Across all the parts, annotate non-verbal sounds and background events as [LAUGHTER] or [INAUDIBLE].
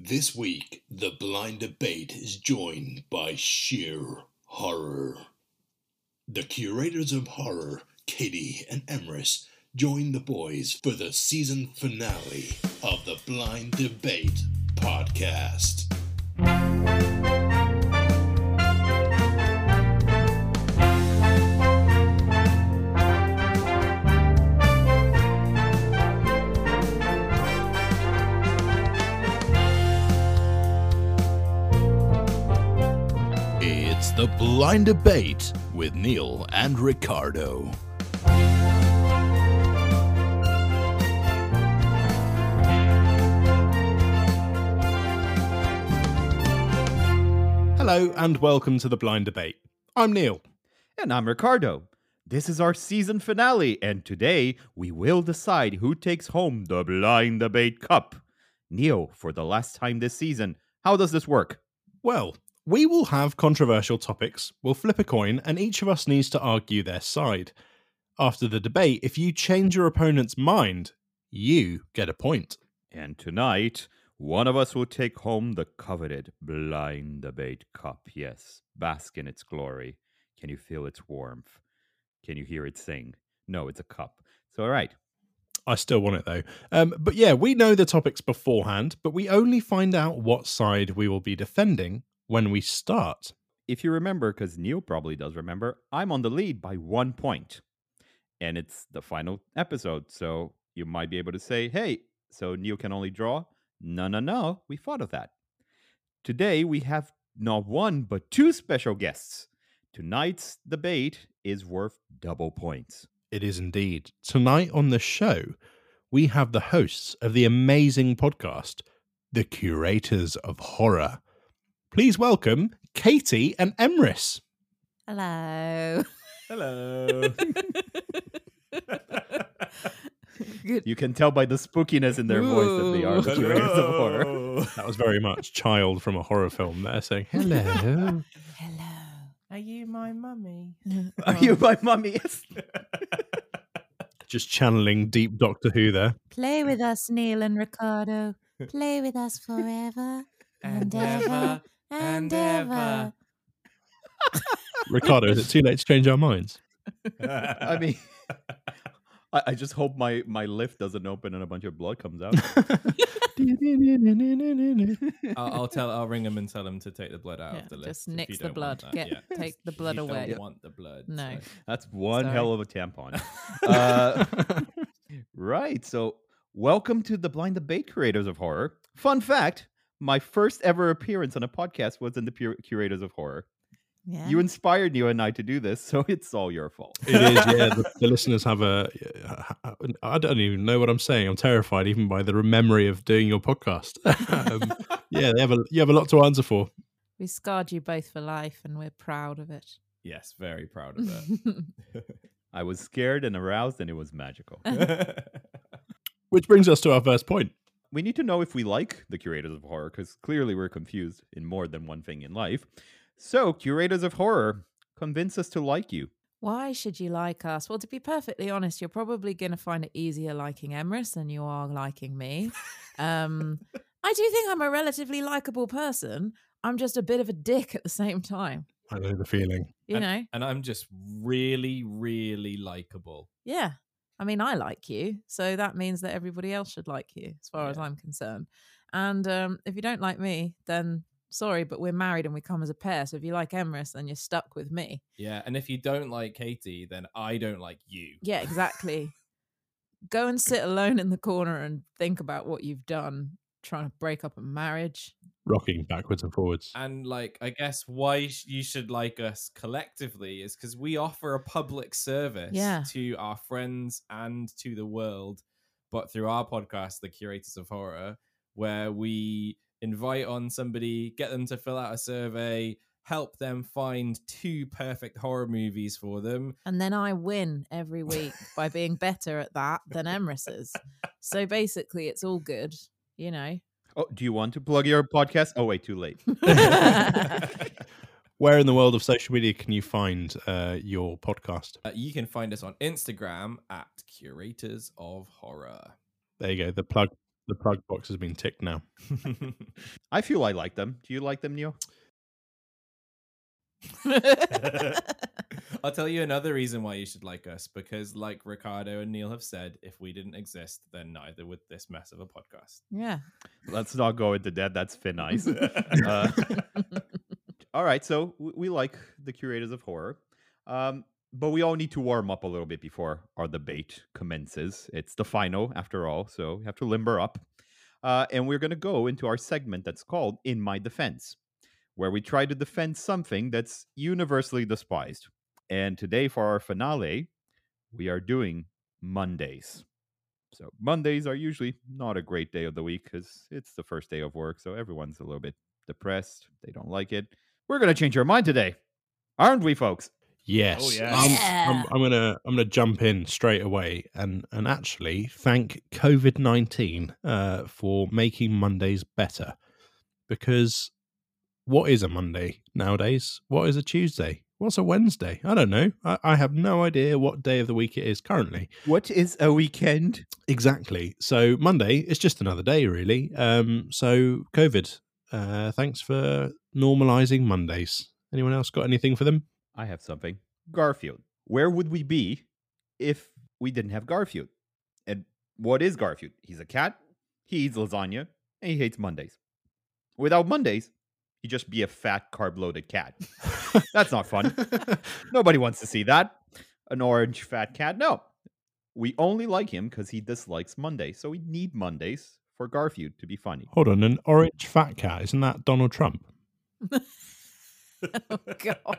This week, the blind debate is joined by sheer horror. The curators of horror, Katie and Emrys, join the boys for the season finale of the Blind Debate podcast. Blind Debate with Neil and Ricardo. Hello and welcome to the Blind Debate. I'm Neil. And I'm Ricardo. This is our season finale, and today we will decide who takes home the Blind Debate Cup. Neil, for the last time this season, how does this work? Well, we will have controversial topics, we'll flip a coin, and each of us needs to argue their side. After the debate, if you change your opponent's mind, you get a point. And tonight, one of us will take home the coveted Blind Debate Cup. Yes, bask in its glory. Can you feel its warmth? Can you hear it sing? No, it's a cup. So, all right. I still want it though. Um, but yeah, we know the topics beforehand, but we only find out what side we will be defending when we start. If you remember, because Neil probably does remember, I'm on the lead by one point. And it's the final episode. So you might be able to say, hey, so Neil can only draw? No, no, no. We thought of that. Today we have not one, but two special guests. Tonight's debate is worth double points. It is indeed. Tonight on the show, we have the hosts of the amazing podcast, The Curators of Horror. Please welcome Katie and Emrys. Hello. Hello. Good. You can tell by the spookiness in their voice that they are the Ooh. curators of horror. That was very much child from a horror film there saying, hello. Hello. Are you my mummy? [LAUGHS] Are you my mummy? Yes. Just channeling deep Doctor Who there. Play with us, Neil and Ricardo. Play with us forever and ever and ever. Ricardo, is it too late to change our minds? I mean, I, I just hope my, my lift doesn't open and a bunch of blood comes out. [LAUGHS] I'll, I'll tell. I'll ring him and tell him to take the blood out Yeah, of the lift. just if nix the blood. Get- Yeah. take the If blood you away. Don't want the blood? No. so- That's one Sorry. hell of a tampon. [LAUGHS] Uh, [LAUGHS] right. So, welcome to the Blind Debate creators of Horror. Fun fact my first ever appearance on a podcast was in the Pur- Curators of Horror. Yeah. You inspired you and I to do this, [LAUGHS] so it's all your fault. It is, yeah. The, [LAUGHS] the listeners have a. I don't even know what I'm saying. I'm terrified even by the memory of doing your podcast. [LAUGHS] um, yeah, they have a, you have a lot to answer for. we scarred you both for life and we're proud of it. Yes, very proud of that. I was scared and aroused, and it was magical. Which brings us to our first point. We need to know if we like the curators of horror because clearly we're confused in more than one thing in life. So, curators of horror, convince us to like you. Why should you like us? Well, to be perfectly honest, you're probably going to find it easier liking Emrys than you are liking me. Um, I do think I'm a relatively likable person. I'm just a bit of a dick at the same time. I know the feeling. You and, know? and I'm just really, really likable. Yeah. I mean, I like you. So that means that everybody else should like you, as far as I'm concerned. And um, if you don't like me, then sorry, but we're married and we come as a pair. So if you like Emrys, then you're stuck with me. Yeah, and if you don't like Katie, then I don't like you. Yeah, exactly. [LAUGHS] Go and sit alone in the corner and think about what you've done trying to break up a marriage. Rocking backwards and forwards. And like, I guess why you should like us collectively is because we offer a public service Yeah. to our friends and to the world, but through our podcast, The Curators of Horror, where we invite on somebody, get them to fill out a survey, help them find two perfect horror movies for them. And then I win every week by being better at that than [LAUGHS] Emrys is. So basically, it's all good, you know. Oh, do you want to plug your podcast? Oh, wait, too late. [LAUGHS] Where in the world of social media can you find uh, your podcast? Uh, you can find us on Instagram at Curators of Horror. There you go. The plug the plug box has been ticked now. [LAUGHS] I feel I like them. Do you like them, Neil? [LAUGHS] I'll tell you another reason why you should like us because, like Ricardo and Neil have said, if we didn't exist, then neither would this mess of a podcast. yeah. Let's not go into that. That's fin [LAUGHS] ice. Uh, all right, so w- we like the curators of horror, um, but we all need to warm up a little bit before our debate commences. It's the final, after all, so we have to limber up. Uh, and we're going to go into our segment that's called "In My Defense," where we try to defend something that's universally despised. And today, for our finale, we are doing Mondays. So Mondays are usually not a great day of the week because it's the first day of work, so everyone's a little bit depressed. They don't like it. We're gonna change our mind today, aren't we, folks? Yes. yes. I'm, Yeah. I'm, I'm gonna I'm gonna jump in straight away and and actually thank COVID nineteen uh, for making Mondays better, because what is a Monday nowadays? What is a Tuesday? What's a Wednesday? I don't know. I, I have no idea what day of the week it is currently. What is a weekend? Exactly. So Monday is just another day, really. Um, so COVID. Uh, thanks for normalizing Mondays. Anyone else got anything for them? I have something. Garfield. Where would we be if we didn't have Garfield? And what is Garfield? He's a cat. He eats lasagna, and he hates Mondays. Without Mondays, he'd just be a fat, carb-loaded cat. [LAUGHS] That's not fun. Nobody wants to see that. An orange fat cat. No. We only like him because he dislikes Mondays. So we need Mondays for Garfield to be funny. Hold on, an orange fat cat isn't that Donald Trump? [LAUGHS] oh God.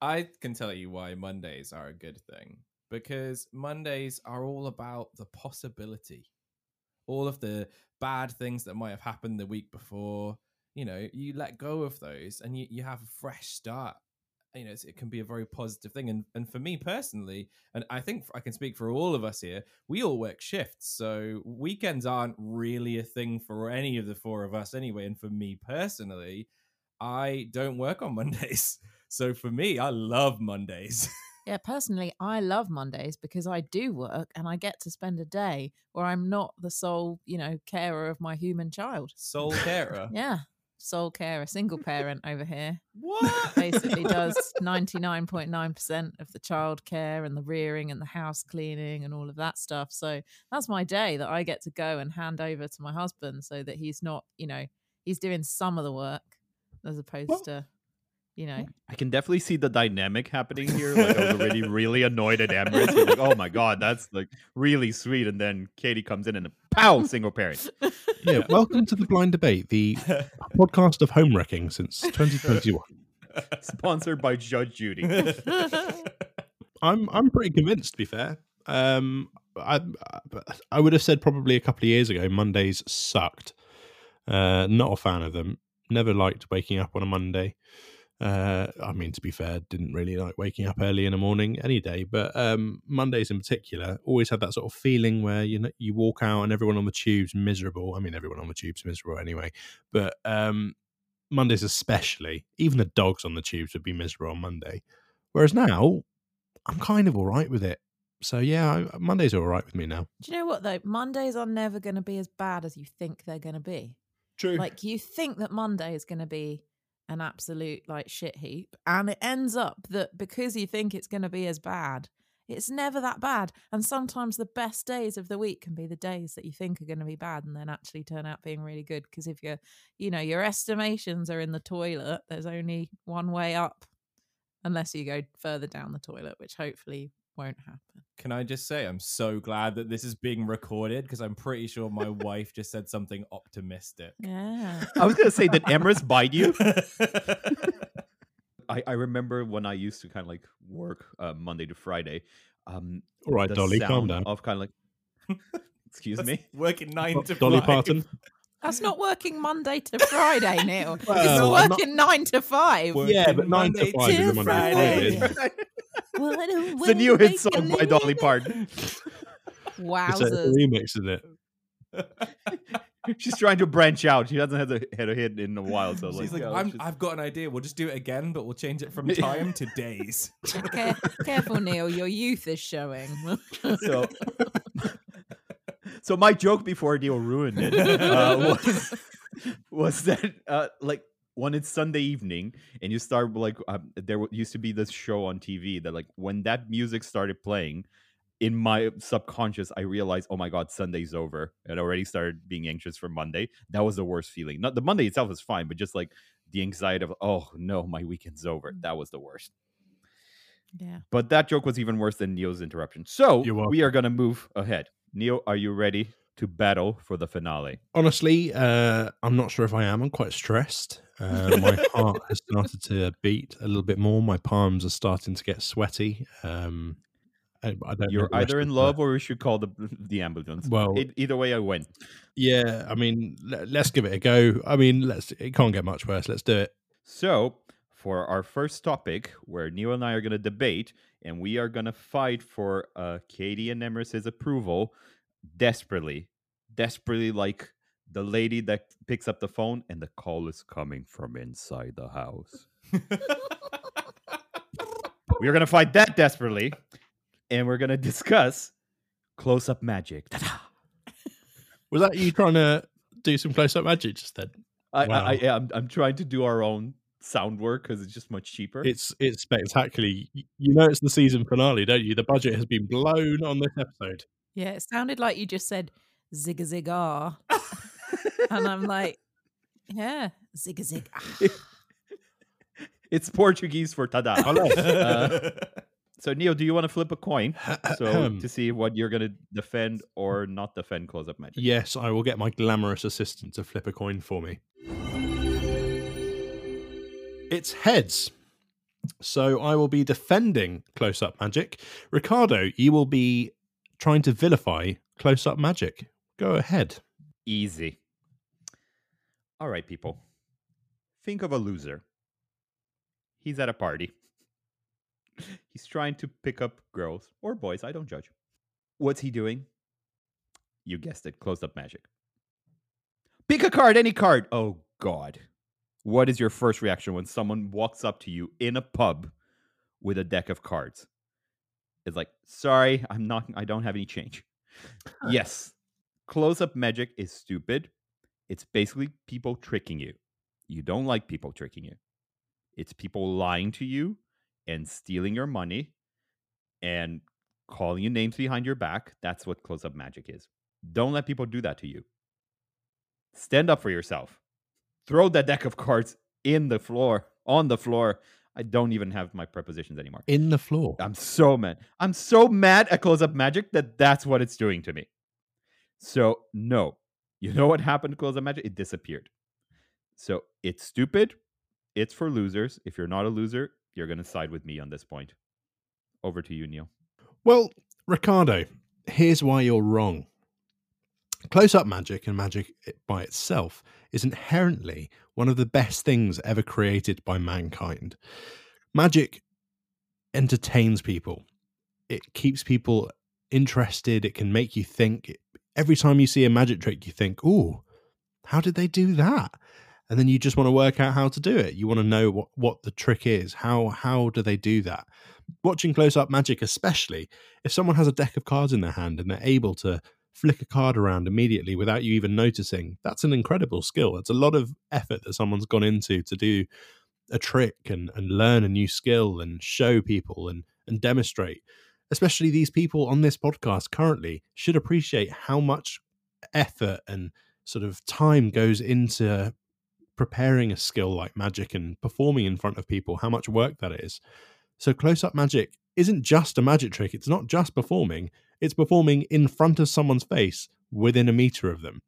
I can tell you why Mondays are a good thing because Mondays are all about the possibility. All of the bad things that might have happened the week before, you know, you let go of those and you, you have a fresh start. You know, it's, it can be a very positive thing. And, and for me personally, and I think I can speak for all of us here, we all work shifts. So weekends aren't really a thing for any of the four of us anyway. And for me personally, I don't work on [LAUGHS] Mondays. So for me, I love Mondays. [LAUGHS] Yeah, personally, I love Mondays because I do work and I get to spend a day where I'm not the sole, you know, carer of my human child. sole carer. [LAUGHS] Yeah, sole care, a single parent over here. What? Basically, does [LAUGHS] 99.9% of the child care and the rearing and the house cleaning and all of that stuff. So that's my day that I get to go and hand over to my husband so that he's not, you know, he's doing some of the work as opposed Well- to, you know, I can definitely see the dynamic happening here. Like I was already really annoyed at Emrys. Like, oh my god, that's like really sweet. And then Katie comes in and a pow, single parent. Yeah, welcome to the Blind Debate, the [LAUGHS] podcast of home wrecking since 2021. [LAUGHS] Sponsored by Judge Judy. [LAUGHS] I'm I'm pretty convinced. To be fair, um, I I would have said probably a couple of years ago Mondays sucked. Uh, not a fan of them. Never liked waking up on a Monday. Uh, I mean, to be fair, didn't really like waking up early in the morning any day, but um, Mondays in particular always had that sort of feeling where you know you walk out and everyone on the tube's miserable. I mean, everyone on the tube's miserable anyway, but um, Mondays especially, even the dogs on the tubes would be miserable on Monday. Whereas now, I'm kind of all right with it. So yeah, I, Mondays are all right with me now. Do you know what though? Mondays are never going to be as bad as you think they're going to be. True. Like you think that Monday is going to be an absolute like shit heap, and it ends up that because you think it's going to be as bad, it's never that bad. And sometimes the best days of the week can be the days that you think are going to be bad, and then actually turn out being really good. Because if you're, you know, your estimations are in the toilet, there's only one way up, unless you go further down the toilet, which hopefully won't happen. Can I just say I'm so glad that this is being recorded because I'm pretty sure my [LAUGHS] wife just said something optimistic. Yeah. I was gonna say, did Emrys bite you? [LAUGHS] I, I remember when I used to kind of like work uh, Monday to Friday. Um, all right, the Dolly, calm sound down. Of kind of like, [LAUGHS] excuse That's me. Working nine to Dolly five. Parton. That's not working Monday to Friday, Neil. Well, it's I'm not- working nine to five. Working Yeah, but nine to Monday five is a Monday to Friday. Friday. What It's a new hit song by. Dolly Parton. Wow, It's a Wowzers. remix, is it? [LAUGHS] She's trying to branch out. She hasn't had a, had a hit in a while. So She's like, yeah, I'm, I've got an idea. We'll just do it again, but we'll change it from [LAUGHS] time to days. Care- careful, Neil. Your youth is showing. so [LAUGHS] so my joke before Neil ruined it uh, was was that uh, like when it's Sunday evening and you start like um, there used to be this show on TV that like when that music started playing in my subconscious I realized oh my god Sunday's over. And I already started being anxious for Monday. That was the worst feeling. Not the Monday itself is fine but just like the anxiety of oh no my weekend's over. That was the worst. Yeah. but that joke was even worse than Neil's interruption. So we are gonna move ahead. Neo are you ready to battle for the finale Honestly, uh, I'm not sure if I am. I'm quite stressed. Uh, my [LAUGHS] heart has started to beat a little bit more. My palms are starting to get sweaty. Um, I, You're either in love or we should call the the ambulance. Well- E- either way, I win. Yeah, I mean, let, let's give it a go. I mean, let's. It can't get much worse. Let's do it. So, for our first topic, where Neil and I are going to debate, and we are going to fight for uh, Katie and Emrys's approval desperately, desperately like the lady that picks up the phone and the call is coming from inside the house. we are going to fight that desperately, and we're going to discuss close up magic. Ta-da! Was that you trying to do some close up magic just then? I, I, I, Wow. yeah, I'm, I'm trying to do our own sound work because it's just much cheaper. It's it's spectacularly. You know, it's the season finale, don't you? The budget has been blown on this episode. Yeah, it sounded like you just said zig a zig ah. and I'm like, yeah, zig a zig ah. It's Portuguese for tada. [LAUGHS] Hello. Uh, so, Neil, do you want to flip a coin so to see what you're going to defend or not defend close up magic? yes, I will get my glamorous assistant to flip a coin for me. It's heads. So I will be defending close up magic. Ricardo, you will be trying to vilify close up magic. Go ahead. Easy. All right, people. Think of a loser. He's at a party. [LAUGHS] He's trying to pick up girls or boys. I don't judge. What's he doing? You guessed it. Closed up magic. Pick a card, any card. Oh, God. What is your first reaction when someone walks up to you in a pub with a deck of cards? It's like, sorry, I'm not, I don't have any change. [LAUGHS] yes, close up magic is stupid. It's basically people tricking you. You don't like people tricking you. It's people lying to you and stealing your money and calling you names behind your back. That's what close up magic is. Don't let people do that to you. Stand up for yourself. Throw that deck of cards in the floor, on the floor. I don't even have my prepositions anymore. In the floor. I'm so mad. I'm so mad at close up magic that that's what it's doing to me. So, no. You know what happened to close up magic? It disappeared. So, it's stupid. It's for losers. If you're not a loser, you're going to side with me on this point. Over to you, Neil. Well, Ricardo, here's why you're wrong. Close up magic and magic by itself is inherently one of the best things ever created by mankind. Magic entertains people, it keeps people interested, it can make you think. Every time you see a magic trick, you think, oh, how did they do that? And then you just want to work out how to do it. You want to know what, what the trick is. How how do they do that? watching close up magic, especially if someone has a deck of cards in their hand and they're able to flick a card around immediately without you even noticing, that's an incredible skill. It's a lot of effort that someone's gone into to do a trick and, and learn a new skill and show people and, and demonstrate. Especially these people on this podcast currently should appreciate how much effort and sort of time goes into preparing a skill like magic and performing in front of people, how much work that is. So close up magic isn't just a magic trick. It's not just performing. It's performing in front of someone's face within a meter of them.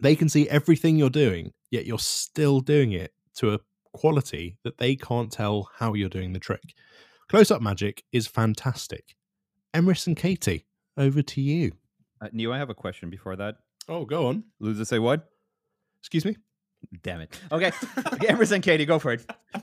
They can see everything you're doing, yet you're still doing it to a quality that they can't tell how you're doing the trick. Close up magic is fantastic. Emrys and Katie, over to you. Uh, Neil, I have a question before that. Oh, go on. Loser say what? Excuse me. Damn it. Okay. Emrys and Katie, go for it. [LAUGHS]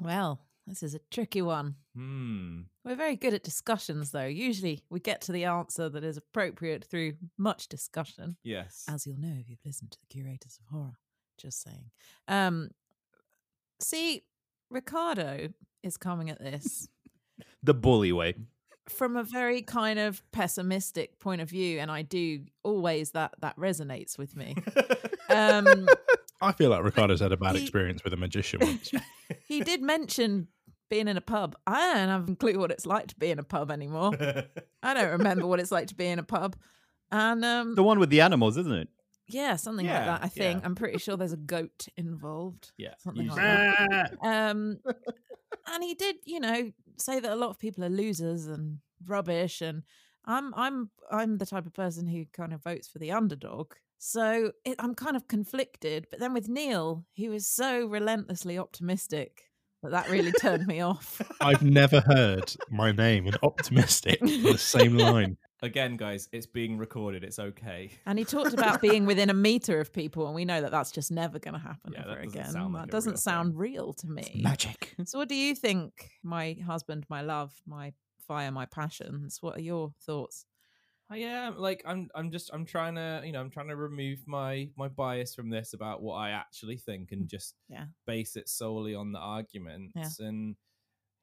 Well, this is a tricky one. hmm. We're very good at discussions, though. Usually we get to the answer that is appropriate through much discussion, Yes. as you'll know if you've listened to the Curators of Horror. Just saying. Um, see, Ricardo is coming at this The bully way. from a very kind of pessimistic point of view, and I do always that that resonates with me. Um, [LAUGHS] I feel like Ricardo's had a bad He- experience with a magician once. [LAUGHS] he did mention being in a pub. I don't have a clue what it's like to be in a pub anymore. [LAUGHS] I don't remember what it's like to be in a pub. And um, The one with the animals, isn't it? yeah, something like that. I think yeah. I'm pretty sure there's a goat involved. yeah, Something like that. Um, and he did, you know, say that a lot of people are losers and rubbish. And I'm, I'm, I'm the type of person who kind of votes for the underdog. So it, I'm kind of conflicted. But then with Neil, he was so relentlessly optimistic that that really turned me [LAUGHS] off. I've never heard my name and optimistic in the same [LAUGHS] line. Again, guys, it's being recorded. It's okay. [LAUGHS] And he talked about being within a meter of people, and we know that that's just never going to happen Yeah, ever doesn't again. sound like that doesn't real sound thing. real to me. Magic. So, what do you think, my husband, my love, my fire, my passions? What are your thoughts? Uh, yeah, like I'm I'm just I'm trying to you know I'm trying to remove my my bias from this about what I actually think and just Yeah. base it solely on the arguments and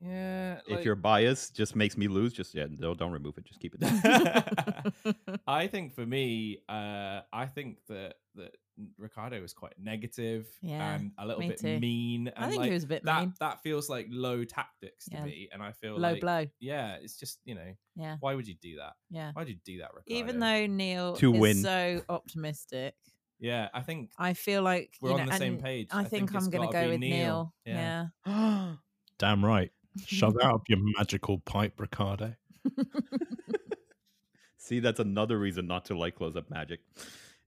yeah if like- your bias just makes me lose, just yeah, no, don't remove it. Just keep it there. [LAUGHS] I think for me, uh, I think that that Ricardo was quite negative Yeah, and a little me bit too. mean. And I think like, he was a bit that mean. that feels like low tactics to Yeah. me, and I feel Low like blow. yeah, it's just you know Yeah, why would you do that? yeah. Why would you do that, Ricardo? Even though Neil To is win. so optimistic, yeah, I think I feel like we're you on know, the same page. I, think, it's I'm going to go be with Neil. Yeah. Yeah. [GASPS] [GASPS] Damn right. Shove up your magical pipe, Ricardo. [LAUGHS] See, that's another reason not to like close up magic.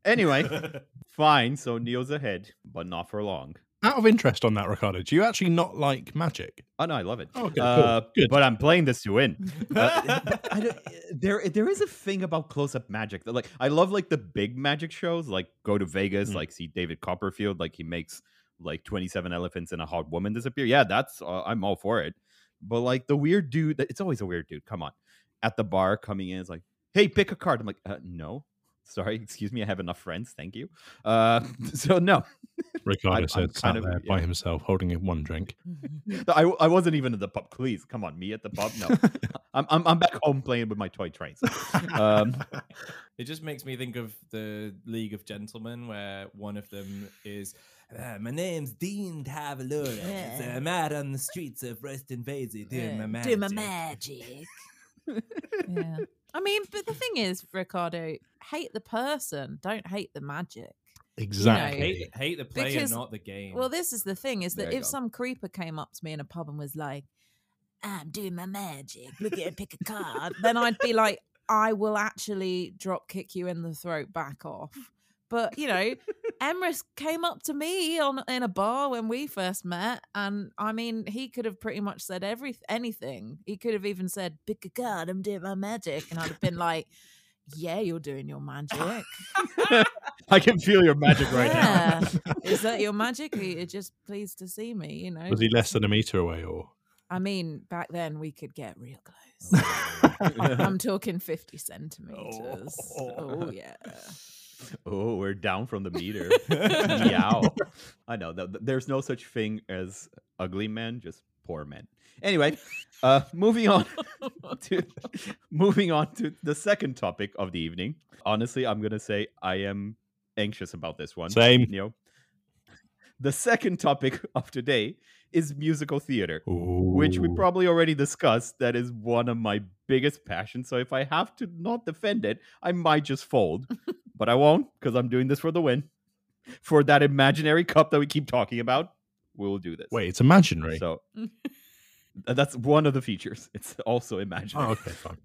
Anyway, [LAUGHS] fine. So Neil's ahead, but not for long. Out of interest on that, Ricardo, do you actually not like magic? Oh no, I love it. Oh, okay, cool. Uh, Good. But I'm playing this to win. [LAUGHS] Uh, I don't- there, there is a thing about close-up magic that, like, I love like the big magic shows, like go to Vegas, Mm. like see David Copperfield, like he makes like 27 elephants and a hot woman disappear. Yeah, that's uh, I'm all for it. But like the weird dude, it's always a weird dude. Come on, at the bar coming in, is like, hey, pick a card. I'm like, uh, no. Sorry, excuse me. I have enough friends. Thank you. Uh, [LAUGHS] so no, [LAUGHS] Ricardo I'm said, sat kind of- there by himself, holding one drink. [LAUGHS] I, I wasn't even at the pub. Please, come on, me at the pub. No, I'm, I'm I'm back home playing with my toy trains. Um, It just makes me think of the League of Gentlemen, where one of them is, "Uh, "My name's Dean Tavalouris. Yeah. I'm out on the streets of Royston Vasey doing my Yeah, magic." Do my magic. [LAUGHS] yeah. I mean, but the thing is, Ricardo, hate the person, don't hate the magic. Exactly. Hate, hate the player, Because- not the game. Well, this is the thing: is that you if some creeper came up to me in a pub and was like, "I'm doing my magic, look at pick a card," then I'd be like, "I will actually drop kick you in the throat, back off." But you know, [LAUGHS] Emrys came up to me on in a bar when we first met, and I mean, he could have pretty much said every anything. He could have even said, "Pick a card, I'm doing my magic," and I'd have been like, "Yeah, you're doing your magic." [LAUGHS] I can feel your magic right now. [LAUGHS] is that your magic? Or you're just pleased to see me? You know, Was he less than a meter away, or I mean, back then we could get real oh, close. Oh. [LAUGHS] I'm talking 50 centimeters. Oh, yeah. [LAUGHS] Oh, we're down from the meter. [LAUGHS] Meow. I know that that there's no such thing as ugly men, just poor men. Anyway, uh, moving on to moving on to the second topic of the evening. Honestly, I'm gonna say I am anxious about this one. Same. You know, the second topic of today is musical theater. which we probably already discussed. That is one of my biggest passion. So if I have to not defend it, I might just fold, [LAUGHS] but I won't because I'm doing this for the win. For that imaginary cup that we keep talking about, we'll do this. Wait, it's imaginary. So [LAUGHS] that's one of the features. It's also imaginary. oh, okay, fine.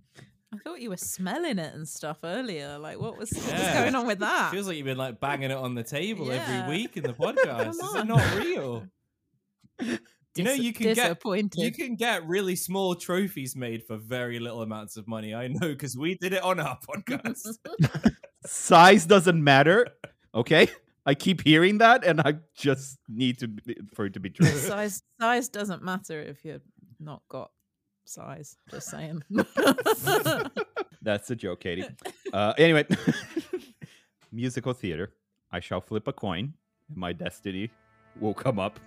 I thought you were smelling it and stuff earlier. Like, what was, what was going on with that? Feels like you've been like banging it on the table Yeah. every week in the [LAUGHS] podcast. Come is on. not real. You know, you can get disappointed. you can get really small trophies made for very little amounts of money. I know because we did it on our [LAUGHS] podcast. [LAUGHS] Size doesn't matter. Okay. I keep hearing that, and I just need to be- for it to be true. size size doesn't matter if you've not got size. Just saying. [LAUGHS] That's a joke, Katie. Uh, anyway, musical theater. I shall flip a coin. and My destiny will come up.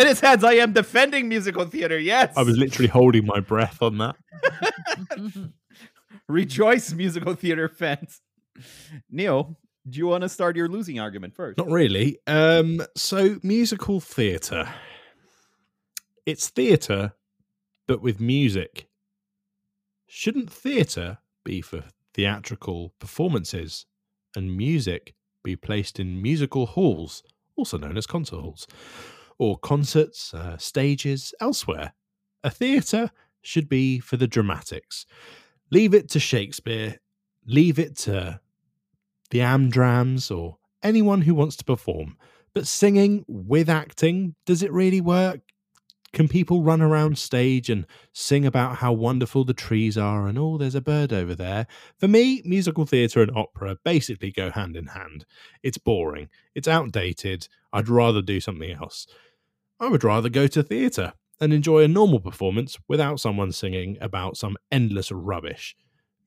In his heads, I am defending musical theater. Yes. I was literally holding my breath on that. [LAUGHS] Rejoice, musical theater fans. Neil, do you want to start your losing argument first? Not really. Um, so musical theatre. It's theatre, but with music. Shouldn't theatre be for theatrical performances and music be placed in musical halls, also known as concert halls, or concerts, uh, stages elsewhere? A theatre should be for the dramatics. Leave it to Shakespeare, leave it to the Amdrams, or anyone who wants to perform. But singing with acting, does it really work? Can people run around stage and sing about how wonderful the trees are and oh, there's a bird over there? For me, musical theatre and opera basically go hand in hand. It's boring, it's outdated. I'd rather do something else. I would rather go to theatre and enjoy a normal performance without someone singing about some endless rubbish.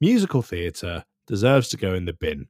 Musical theatre deserves to go in the bin.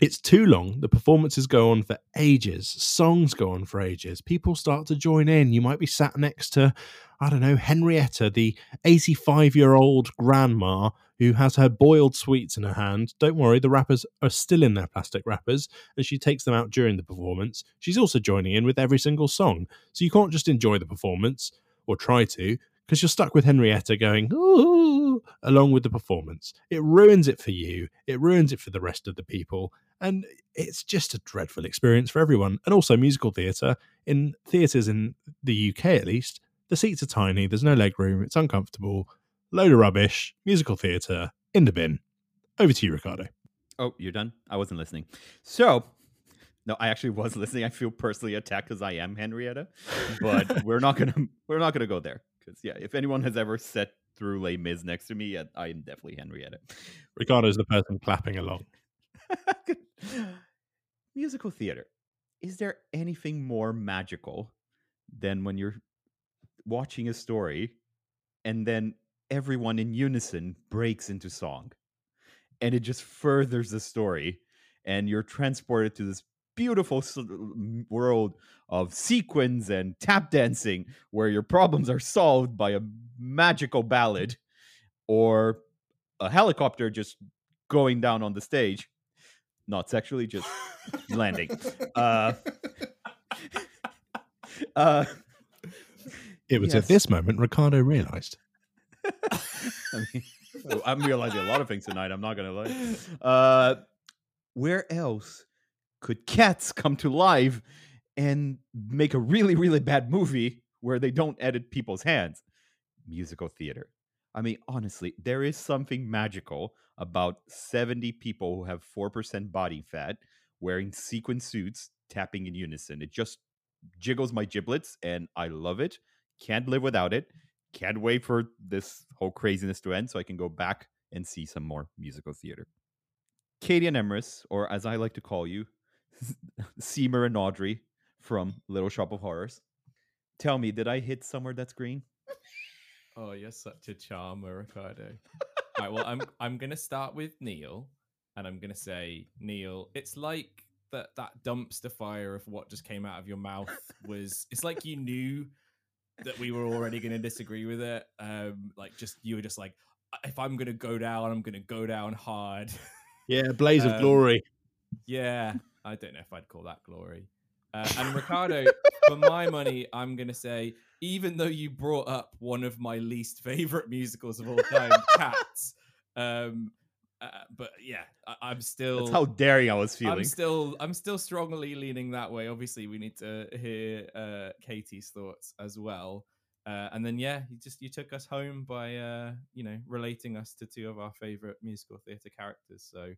It's too long. The performances go on for ages. Songs go on for ages. People start to join in. You might be sat next to, I don't know, Henrietta, the 85 year old grandma who has her boiled sweets in her hand. Don't worry, the wrappers are still in their plastic wrappers and she takes them out during the performance. She's also joining in with every single song. So you can't just enjoy the performance or try to because you're stuck with Henrietta going, ooh, along with the performance. It ruins it for you. It ruins it for the rest of the people. And it's just a dreadful experience for everyone. And also, musical theatre, in theatres in the UK at least, the seats are tiny, there's no leg room, it's uncomfortable, load of rubbish, musical theatre, in the bin. Over to you, Ricardo. Oh, you're done? I wasn't listening. So, no, I actually was [LAUGHS] listening. I feel personally attacked because I am Henrietta, but [LAUGHS] we're not gonna we're not gonna go there because yeah, if anyone has ever sat through Les Mis next to me, I am definitely Henrietta. Ricardo's the person clapping along. [LAUGHS] Musical theater. Is there anything more magical than when you're watching a story and then everyone in unison breaks into song and it just furthers the story and you're transported to this beautiful world of sequins and tap dancing where your problems are solved by a magical ballad or a helicopter just going down on the stage not sexually, just landing. Uh, [LAUGHS] uh, it was yes. at this moment Ricardo realized. [LAUGHS] I mean, [LAUGHS] I'm realizing a lot of things tonight. I'm not gonna lie. Uh, where else could cats come to life and make a really, really bad movie where they don't edit people's hands? Musical theater. I mean, honestly, there is something magical about 70 people who have 4% body fat wearing sequin suits tapping in unison. It just jiggles my giblets and I love it. Can't live without it. Can't wait for this whole craziness to end so I can go back and see some more musical theater. Katie and Emrys, or as I like to call you, [LAUGHS] Seymour and Audrey from Little Shop of Horrors. Tell me, did I hit somewhere that's green? Oh, you're such a charmer, Ricardo. All right, well, I'm I'm gonna start with Neil, and I'm gonna say, Neil, it's like that that dumpster fire of what just came out of your mouth was. It's like you knew that we were already going to disagree with it. Um, like just you were just like, if I'm going to go down, I'm going to go down hard. Yeah, blaze [LAUGHS] um, of glory. Yeah, I don't know if I'd call that glory. Uh, and [LAUGHS] Ricardo, for my money, I'm going to say even though you brought up one of my least favorite musicals of all time, [LAUGHS] Cats. Um, uh, but yeah, I, am still. That's how daring I was feeling. I'm still, I'm still strongly leaning that way. Obviously, we need to hear uh, Katie's thoughts as well. Uh, and then yeah, you just you took us home by uh, you know relating us to two of our favorite musical theatre characters. So,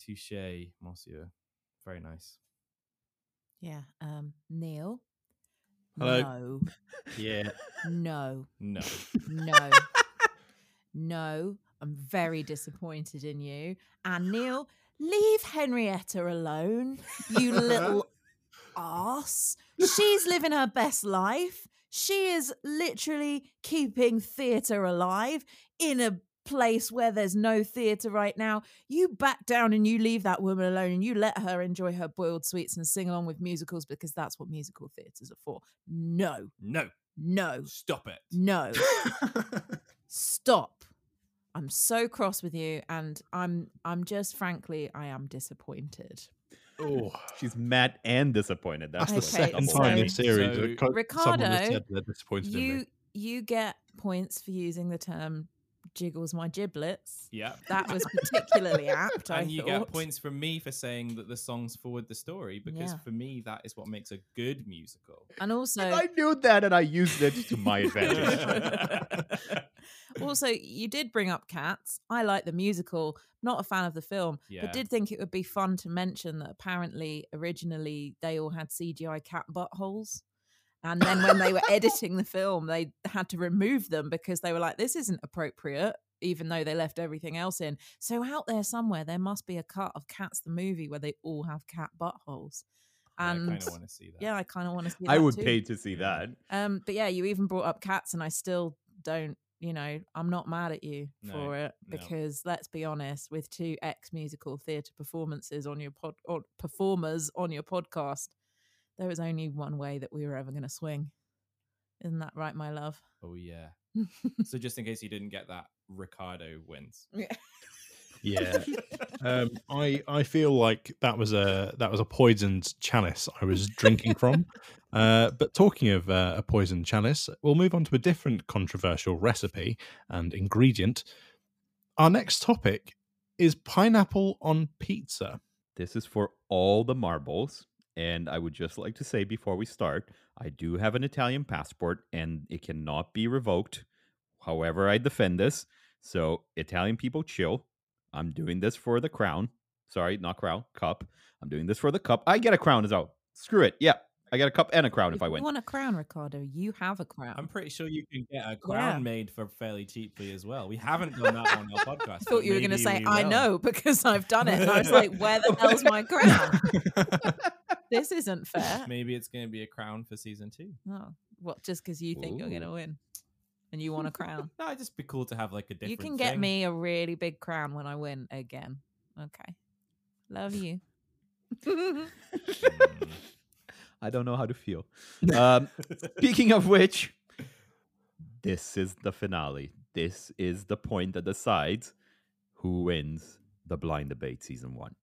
touche, Monsieur. Very nice. Yeah, um, Neil. Hello. No. Yeah. [LAUGHS] No. No. No. [LAUGHS] no. I'm very disappointed in you. And [SIGHS] Neil, leave Henrietta alone, you little ass. She's living her best life. She is literally keeping theatre alive in a place where there's no theatre right now. You back down and you leave that woman alone and you let her enjoy her boiled sweets and sing along with musicals because that's what musical theatres are for. No, No, no, stop it. no. [LAUGHS] Stop. I'm so cross with you and I'm I'm just frankly I am disappointed. Oh, She's mad and disappointed. that's That's the Okay, second so- time this series so- co- Ricardo, disappointed in You me. you get points for using the term jiggles my giblets. Yeah. That was [LAUGHS] particularly apt. I and you thought. get points from me for saying that the songs forward the story because Yeah. for me that is what makes a good musical. And also, I knew that and I used it to my advantage. [LAUGHS] [LAUGHS] also, you did bring up Cats. I like the musical. Not a fan of the film, Yeah. but did think it would be fun to mention that apparently originally they all had CGI cat buttholes. And then when they were [LAUGHS] editing the film, they had to remove them because they were like, this isn't appropriate, even though they left everything else in. So out there somewhere, there must be a cut of Cats the movie where they all have cat buttholes. I And kind of want to see that. yeah, I kind of want to see. I would too. pay to see that. Um, but yeah, you even brought up cats, and I still don't. You know, I'm not mad at you No, for it no. because let's be honest, with two ex musical theatre performances on your pod or performers on your podcast, there was only one way that we were ever going to swing. Isn't that right, my love? Oh yeah. [LAUGHS] so just in case you didn't get that, Ricardo wins. Yeah. [LAUGHS] um, I I feel like that was a that was a poisoned chalice I was drinking from. Uh, but talking of uh, a poisoned chalice, we'll move on to a different controversial recipe and ingredient. Our next topic is pineapple on pizza. This is for all the marbles. And I would just like to say before we start, I do have an Italian passport and it cannot be revoked. However, I defend this. So, Italian people, chill. I'm doing this for the crown. Sorry, not crown, cup. I'm doing this for the cup. I get a crown as well. Screw it. Yeah, I get a cup and a crown if I win. you want a crown, Ricardo? You have a crown. I'm pretty sure you can get a crown Yeah. made for fairly cheaply as well. We haven't done that on our [LAUGHS] podcast. I thought you were going to to say, "I know" because I've done it. And I was like, "Where the hell's my [LAUGHS] crown? [LAUGHS] this isn't fair." Maybe it's going to be a crown for season two. Oh, what? Just because you think you're going to win, and you want a [LAUGHS] crown? No, it'd just be cool to have like a different. you can get thing. me a really big crown when I win again. Okay, love you. Mm. [LAUGHS] I don't know how to feel. [LAUGHS] Um, speaking of which, this is the finale. This is the point that decides who wins the blind debate season one.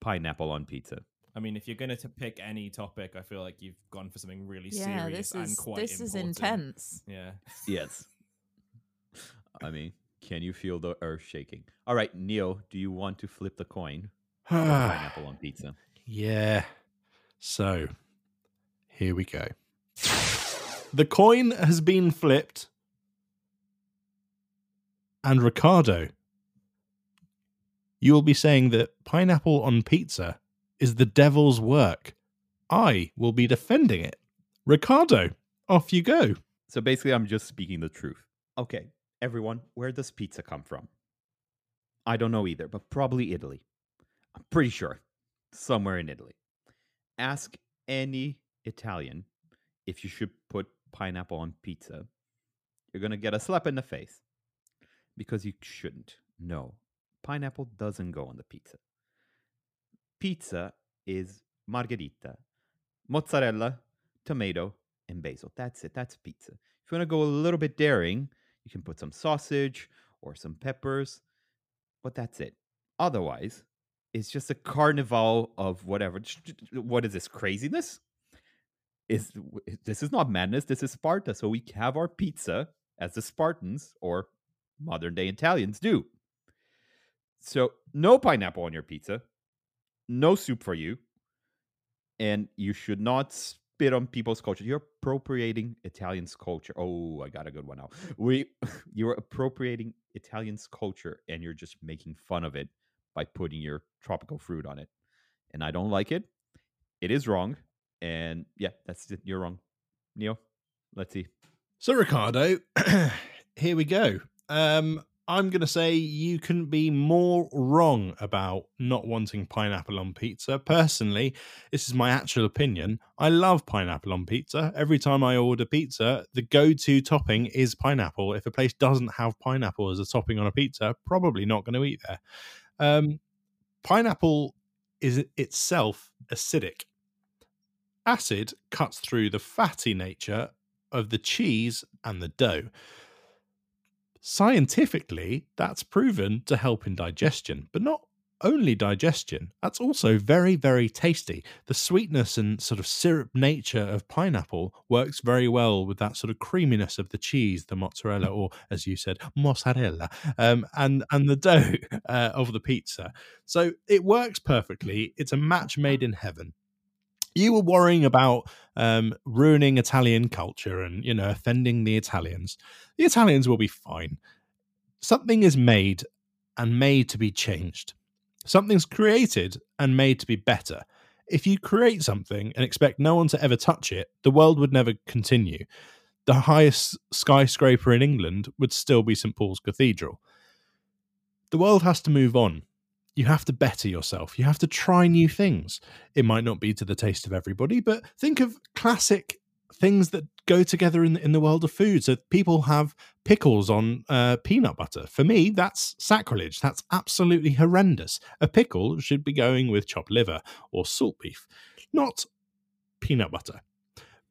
Pineapple on pizza. I mean, if you're going to pick any topic, I feel like you've gone for something really yeah, serious this and is quite this is intense. Yeah. Yes. I mean, can you feel the earth shaking? All right, Neil, do you want to flip the coin? [SIGHS] pineapple on pizza. Yeah. So, here we go. The coin has been flipped. And Ricardo, you will be saying that pineapple on pizza is the devil's work. I will be defending it. Ricardo, off you go. So basically, I'm just speaking the truth. Okay, everyone, where does pizza come from? I don't know either, but probably Italy. I'm pretty sure. Somewhere in Italy. Ask any Italian if you should put pineapple on pizza. You're going to get a slap in the face because you shouldn't. No, pineapple doesn't go on the pizza. Pizza is margherita, mozzarella, tomato, and basil. That's it. That's pizza. If you want to go a little bit daring, you can put some sausage or some peppers, but that's it. Otherwise, it's just a carnival of whatever. What is this craziness? Is this is not madness? This is Sparta. So we have our pizza as the Spartans or modern day Italians do. So no pineapple on your pizza, no soup for you, and you should not spit on people's culture. You're appropriating Italians' culture. Oh, I got a good one now. We [LAUGHS] you're appropriating Italians' culture and you're just making fun of it by putting your tropical fruit on it. And I don't like it. It is wrong. And yeah, that's it. You're wrong. Neil, let's see. So, Ricardo, [CLEARS THROAT] here we go. Um, I'm going to say you couldn't be more wrong about not wanting pineapple on pizza. Personally, this is my actual opinion. I love pineapple on pizza. Every time I order pizza, the go to topping is pineapple. If a place doesn't have pineapple as a topping on a pizza, probably not going to eat there. Um, pineapple is itself acidic. Acid cuts through the fatty nature of the cheese and the dough scientifically, that's proven to help in digestion, but not only digestion, that's also very, very tasty. The sweetness and sort of syrup nature of pineapple works very well with that sort of creaminess of the cheese, the mozzarella, or as you said, mozzarella, um, and and the dough [LAUGHS] uh, of the pizza. So it works perfectly. It's a match made in heaven you were worrying about um, ruining Italian culture and you know offending the Italians. The Italians will be fine. Something is made and made to be changed. Something's created and made to be better. If you create something and expect no one to ever touch it, the world would never continue. The highest skyscraper in England would still be St Paul's Cathedral. The world has to move on you have to better yourself. You have to try new things. It might not be to the taste of everybody, but think of classic things that go together in in the world of food. So people have pickles on uh, peanut butter. For me, that's sacrilege. That's absolutely horrendous. A pickle should be going with chopped liver or salt beef, not peanut butter.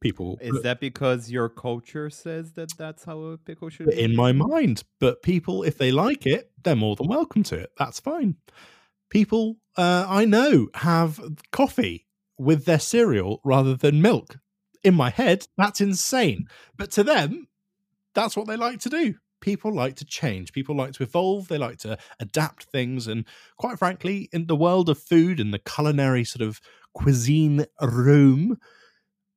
People is that because your culture says that that's how a pickle should be? In my mind, but people, if they like it, they're more than welcome to it. That's fine people uh, I know have coffee with their cereal rather than milk. In my head, that's insane. But to them, that's what they like to do. People like to change. People like to evolve. They like to adapt things. And quite frankly, in the world of food and the culinary sort of cuisine room,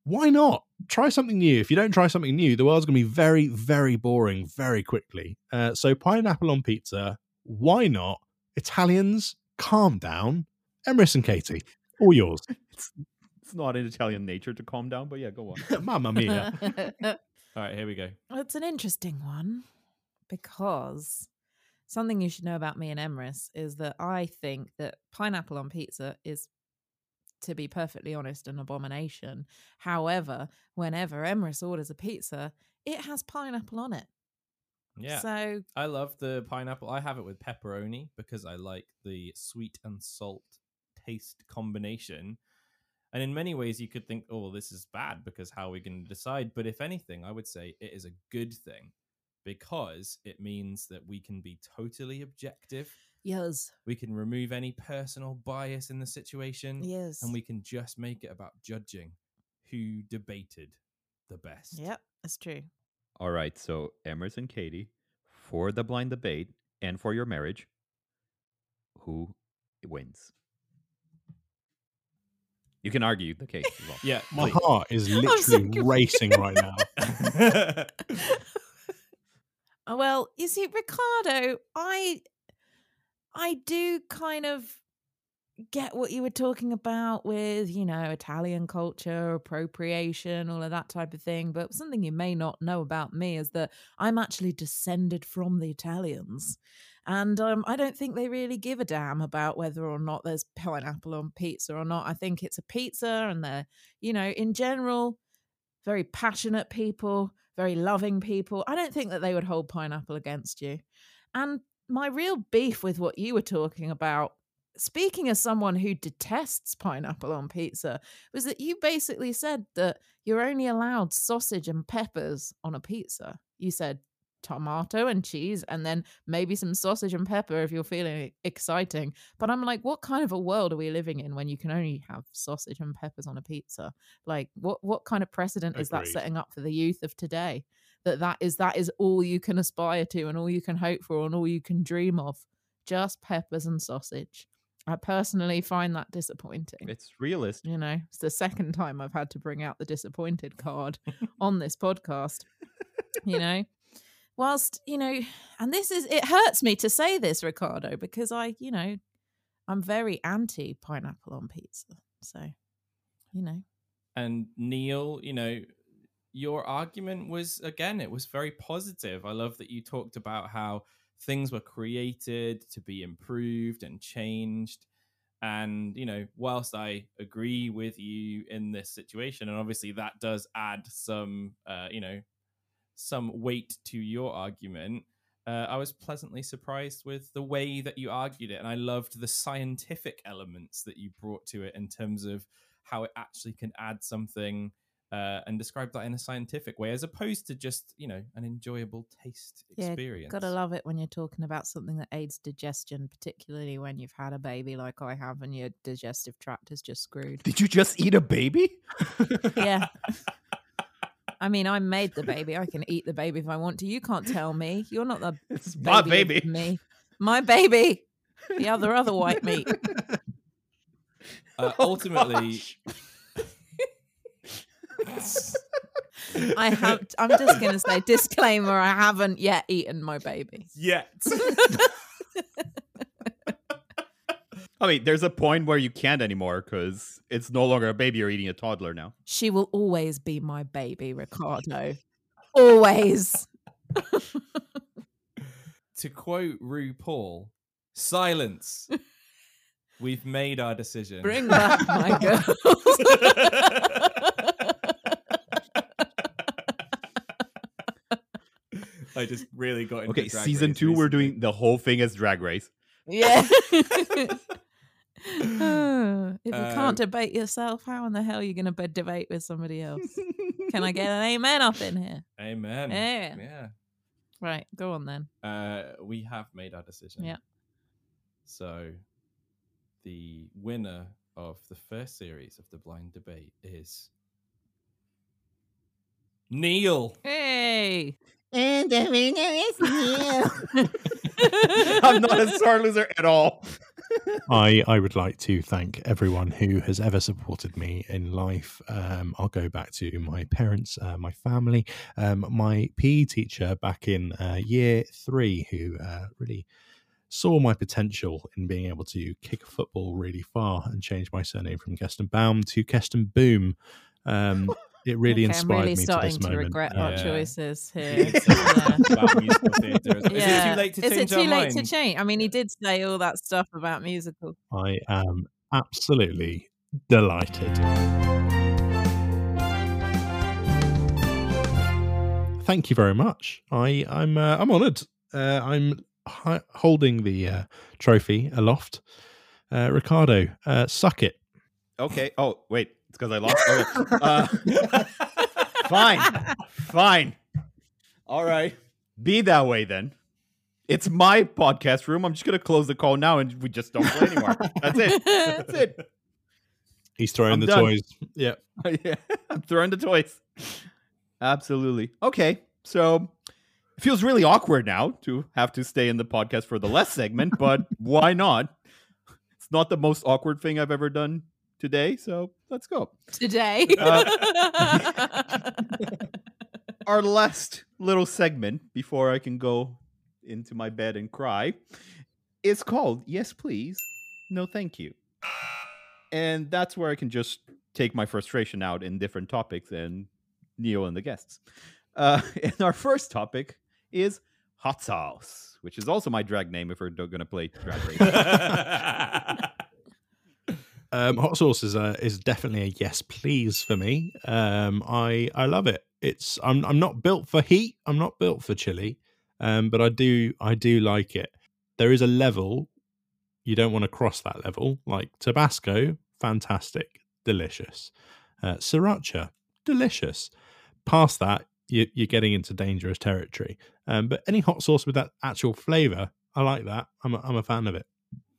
why not try something new? If you don't try something new, the world's going to be very, very boring very quickly. Uh, so, pineapple on pizza, why not? Italians, calm down. Emrys and Katie, all yours. [LAUGHS] it's, it's not in Italian nature to calm down, but yeah, go on. [LAUGHS] Mamma mia. [LAUGHS] all right, here we go. It's an interesting one because something you should know about me and Emrys is that I think that pineapple on pizza is to be perfectly honest, an abomination. However, whenever Emrys orders a pizza, it has pineapple on it. Yeah. So I love the pineapple. I have it with pepperoni because I like the sweet and salt taste combination. And in many ways, you could think, oh, this is bad because how are we going to decide? But if anything, I would say it is a good thing because it means that we can be totally objective. Yes. We can remove any personal bias in the situation. Yes. And we can just make it about judging who debated the best. Yep, that's true. All right, so Emrys and Katie, for the blind debate and for your marriage, who wins? You can argue the case as well. Yeah, My please. heart is [LAUGHS] literally racing right now. Uh, [LAUGHS] [LAUGHS] well, you see, Ricardo, I I do kind of get what you were talking about with, you know, Italian culture, appropriation, all of that type of thing. But something you may not know about me is that I'm actually descended from the Italians. And um, I don't think they really give a damn about whether or not there's pineapple on pizza or not. I think it's a pizza and they're, you know, in general, very passionate people, very loving people. I don't think that they would hold pineapple against you. And my real beef with what you were talking about speaking as someone who detests pineapple on pizza, was that you basically said that you're only allowed sausage and peppers on a pizza. You said tomato and cheese and then maybe some sausage and pepper if you're feeling exciting. But I'm like, what kind of a world are we living in when you can only have sausage and peppers on a pizza? Like what what kind of precedent is that setting up for the youth of today? That that is that is all you can aspire to and all you can hope for and all you can dream of. Just peppers and sausage. I personally find that disappointing. It's realist. You know, it's the second time I've had to bring out the disappointed card on this podcast. You know, [LAUGHS] whilst, you know, and this is, it hurts me to say this, Ricardo, because I, you know, I'm very anti pineapple on pizza. So, you know, And Neil, you know, your argument was again, it was very positive. I love that you talked about how things were created to be improved and changed. And, you know, whilst I agree with you in this situation, and obviously that does add some, uh, you know, some weight to your argument, uh, I was pleasantly surprised with the way that you argued it. And I loved the scientific elements that you brought to it in terms of how it actually can add something uh, and describe that in a scientific way, as opposed to just you know an enjoyable taste Yeah, experience. Gotta love it when you're talking about something that aids digestion, particularly when you've had a baby like I have and your digestive tract is just screwed. Did you just eat a baby? [LAUGHS] yeah. I mean, I made the baby. I can eat the baby if I want to. You can't tell me. You're not the It's my baby baby. me. My baby. The other other white meat. [LAUGHS] Uh, [LAUGHS] Oh, ultimately, gosh. [LAUGHS] I have. I'm just gonna say disclaimer. I haven't yet eaten my baby. yet. [LAUGHS] I mean, there's a point where you can't anymore because it's no longer a baby; you're eating a toddler now. She will always be my baby, Ricardo. Always. [LAUGHS] to quote RuPaul, silence. We've made our decision. Bring back my girls. I just really got into Okay, Drag season Race two, we're doing the whole thing as Drag Race. yeah. [LAUGHS] [SIGHS] if you Um, can't debate yourself, how in the hell are you going to debate with somebody else? Can I get an [LAUGHS] amen up in here? Amen. Yeah. Yeah. Right, go on then. Uh, we have made our decision. Yeah. So, the winner of the first series of the blind debate is Neil. Hey. And the winner is you. [LAUGHS] I'm not a star loser at all. I, I would like to thank everyone who has ever supported me in life. Um, I'll go back to my parents, uh, my family, um, my PE teacher back in uh, year three, who uh, really saw my potential in being able to kick a football really far and change my surname from Keston Baum to Keston Boom. Um, [LAUGHS] it really Okay, inspired I'm really me to starting this to moment. regret Uh, our Yeah. choices [LAUGHS] here. It's yeah. about musical theatre. Is it too late to Is change it too late to change? I mean, he did say all that stuff about musical. I am absolutely delighted. Thank you very much. I, I'm uh, I'm honoured. Uh, I'm hi- holding the uh, trophy aloft. Uh, Ricardo, uh, suck it. Okay. Oh, wait. It's because I lost. Okay. Uh, [LAUGHS] fine. Fine. All right. Be that way then. It's my podcast room. I'm just gonna close the call now, and we just don't play anymore. That's it. That's it. He's throwing I'm the done. toys. Yeah. [LAUGHS] yeah, I'm throwing the toys. Absolutely. Okay, so it feels really awkward now to have to stay in the podcast for the less segment, but [LAUGHS] why not? It's not the most awkward thing I've ever done today, so let's go. Today. Uh, [LAUGHS] [LAUGHS] Our last little segment before I can go into my bed and cry is called Yes Please, No Thank You. And that's where I can just take my frustration out in different topics and Neil and the guests. Uh, [LAUGHS] and our first topic is hot sauce, which is also my drag name if we're going to play drag race. Um, hot sauce is a, is definitely a yes, please for me. Um, I I love it. It's I'm I'm not built for heat. I'm not built for chili. Um, but I do I do like it. There is a level you don't want to cross that level. Like Tabasco, fantastic, delicious. Uh, sriracha, delicious. Past that, you, you're getting into dangerous territory. Um, but any hot sauce with that actual flavor, I like that. I'm a, I'm a fan of it.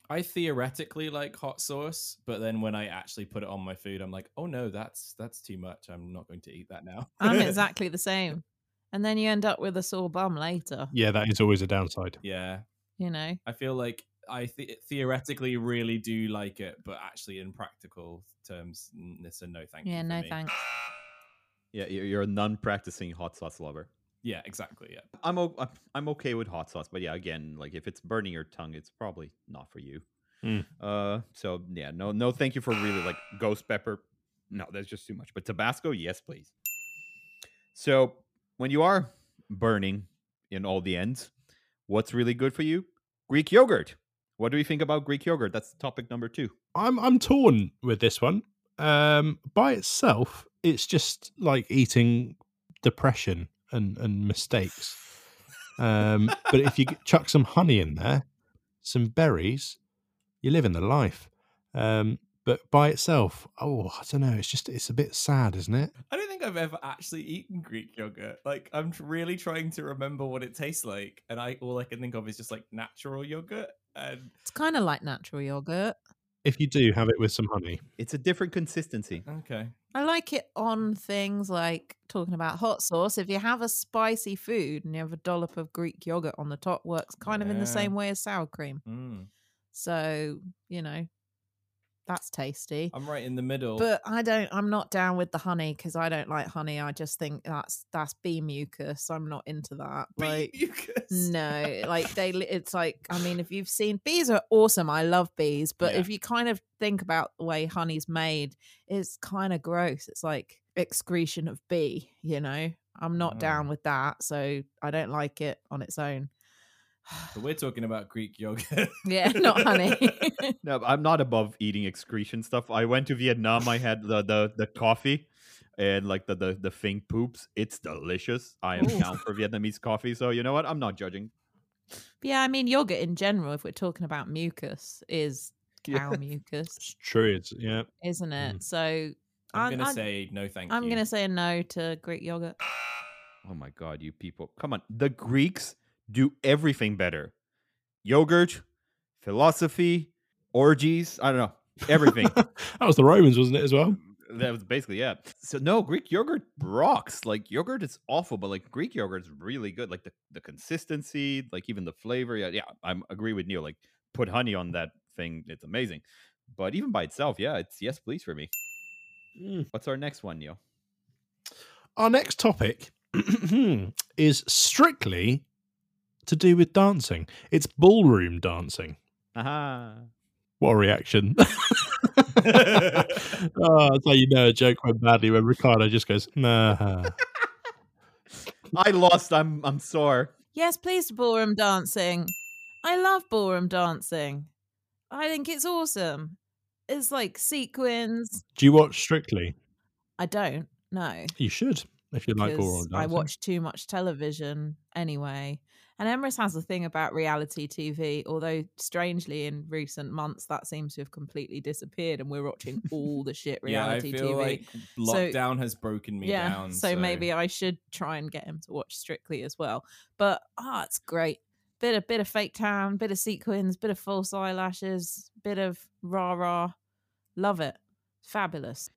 I theoretically like hot sauce, but then when I actually put it on my food, I'm like, oh no, that's that's too much. I'm not going to eat that now. I'm [LAUGHS] exactly the same. And then you end up with a sore bum later, Yeah, that is always a downside. yeah, you know? I feel like I th- theoretically really do like it, but actually in practical terms, n- it's a no thank you. Yeah, no me. thanks. yeah, you're you're a non-practicing hot sauce lover. Yeah, exactly. Yeah. I'm o- I'm- I'm okay with hot sauce, but yeah, again, like if it's burning your tongue, it's probably not for you. Mm. Uh, so yeah, no, no, thank you for really like ghost pepper. No, that's just too much. But Tabasco, yes, please. So when you are burning in all the ends, What's really good for you? Greek yogurt. What do you think about Greek yogurt? That's topic number two. I'm I'm torn with this one. Um, by itself, it's just like eating depression and and mistakes. Um, but if you chuck some honey in there, some berries, you're living the life. Um, but by itself, oh, I don't know. It's just it's a bit sad, isn't it? I don't think I've ever actually eaten Greek yogurt. Like I'm really trying to remember what it tastes like, and I all I can think of is just like natural yogurt. And It's kind of like natural yogurt. If you do have it with some honey, It's a different consistency. okay, I like it on things like talking about hot sauce. If you have a spicy food and you have a dollop of Greek yogurt on the top, works kind of in the same way as sour cream. mm. So, you know, that's tasty. I'm right in the middle. But I don't. I'm not down with the honey because I don't like honey. I just think that's that's bee mucus. I'm not into that. Bee Like mucus. no, [LAUGHS] like they. It's like I mean, if you've seen bees are awesome. I love bees, but Yeah. if you kind of think about the way honey's made, it's kind of gross. It's like excretion of bee. You know, I'm not Mm. down with that. So I don't like it on its own. But we're talking about Greek yogurt. [LAUGHS] yeah, not honey. [LAUGHS] No, I'm not above eating excretion stuff. I went to Vietnam. I had the the, the coffee and like the, the the thing poops. It's delicious. I am Ooh. down for Vietnamese coffee. So you know what? I'm not judging. yeah, I mean, yogurt in general, if we're talking about mucus, is Yeah. cow mucus, it's true. It's yeah. isn't it? Mm. So I'm I'm- gonna I'm- say no, thank you. I'm gonna say no to Greek yogurt. Oh my god, you people. Come on. The Greeks do everything better. Yogurt, philosophy, orgies, I don't know. Everything. [LAUGHS] that was the Romans, wasn't it, as well? that was basically yeah. So no, Greek yogurt rocks. Like yogurt is awful, but like Greek yogurt is really good. Like the, the consistency, like even the flavor. Yeah, yeah. I agree with Neil. Like put honey on that thing, it's amazing. But even by itself, yeah, it's yes, please for me. Mm. What's our next one, Neil? Our next topic [CLEARS THROAT] is strictly to do with dancing. It's ballroom dancing. Aha. What a reaction. oh, that's how you know a joke went badly when Ricardo just goes, nah. [LAUGHS] I lost. I'm I'm sore. Yes, please, ballroom dancing. I love ballroom dancing. I think it's awesome. It's like sequins. Do you watch Strictly? I don't No. You should, if you like ballroom dancing. I watch too much television anyway. And Emrys has a thing about reality TV, although strangely in recent months that seems to have completely disappeared and we're watching [LAUGHS] all the shit reality yeah, I reality feel TV. like lockdown has broken me yeah, down. so, maybe I should try and get him to watch Strictly as well. But ah, it's great. Bit of bit of fake tan, bit of sequins, bit of false eyelashes, bit of rah rah. Love it. Fabulous.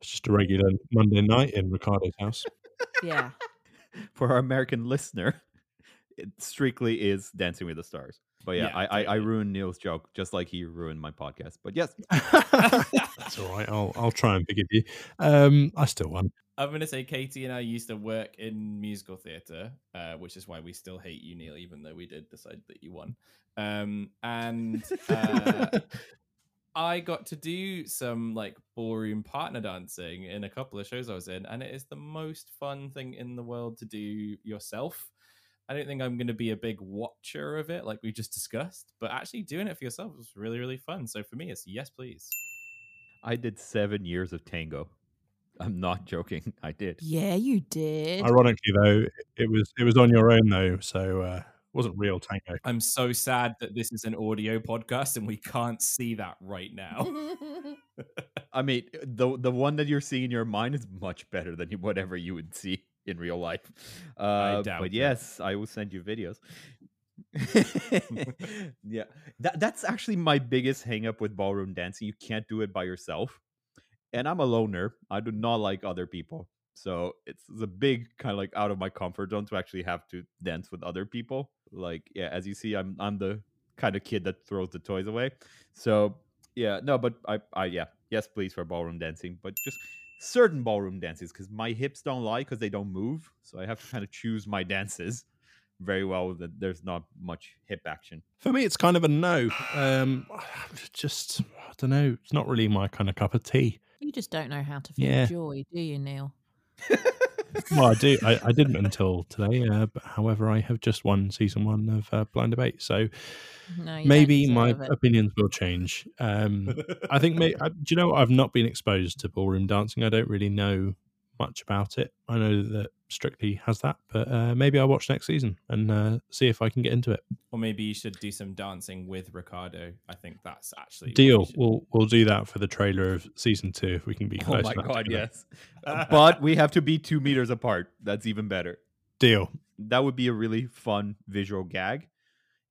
It's just a regular Monday night in Ricardo's house. [LAUGHS] Yeah. [LAUGHS] For our American listener, it strictly is Dancing with the Stars. But yeah, Yeah, I, I I ruined Neil's joke just like he ruined my podcast. But yes, [LAUGHS] That's all right. I'll I'll try and forgive you. Um, I still won. I'm gonna say Katie and I used to work in musical theatre, uh, which is why we still hate you, Neil, even though we did decide that you won. Um, and uh, [LAUGHS] I got to do some like ballroom partner dancing in a couple of shows I was in, and it is the most fun thing in the world to do yourself. I don't think I'm going to be a big watcher of it, like we just discussed, but actually doing it for yourself was really, really fun. So for me, it's yes, please. I did seven years of tango. I'm not joking. [LAUGHS] I did. Yeah, you did. Ironically, though, it was it was on your own though, so uh, it wasn't real tango. I'm so sad that this is an audio podcast and we can't see that right now. [LAUGHS] [LAUGHS] I mean, the the one that you're seeing in your mind is much better than whatever you would see in real life. Uh, doubt but it. yes, I will send you videos. [LAUGHS] yeah, that that's actually my biggest hang up with ballroom dancing. You can't do it by yourself, and I'm a loner. I do not like other people, so it's, it's a big kind of like out of my comfort zone to actually have to dance with other people. Like, yeah, as you see, I'm I'm the kind of kid that throws the toys away. So yeah, no, but I, I, yeah, yes, please for ballroom dancing, but just certain ballroom dances because my hips don't lie because they don't move, so I have to kind of choose my [LAUGHS] dances very well. That there's not much hip action. For me, it's kind of a no. Um, [SIGHS] just I don't know. It's not really my kind of cup of tea. you just don't know how to feel Yeah. joy, do you, Neil? [LAUGHS] [LAUGHS] well, I do. I, I didn't until today. Uh, but however, I have just won season one of uh, Blind Debate, so No, maybe my opinions will change. Um, I think. May, I, do you know? I've not been exposed to ballroom dancing. I don't really know much about it. I know that Strictly has that, but uh, maybe I'll watch next season and uh, see if I can get into it. Or maybe you should do some dancing with Ricardo. I think that's actually Deal. should- We'll we'll do that for the trailer of season two if we can be close. Oh my god, together. yes. [LAUGHS] But we have to be two meters apart. That's even better. Deal. That would be a really fun visual gag.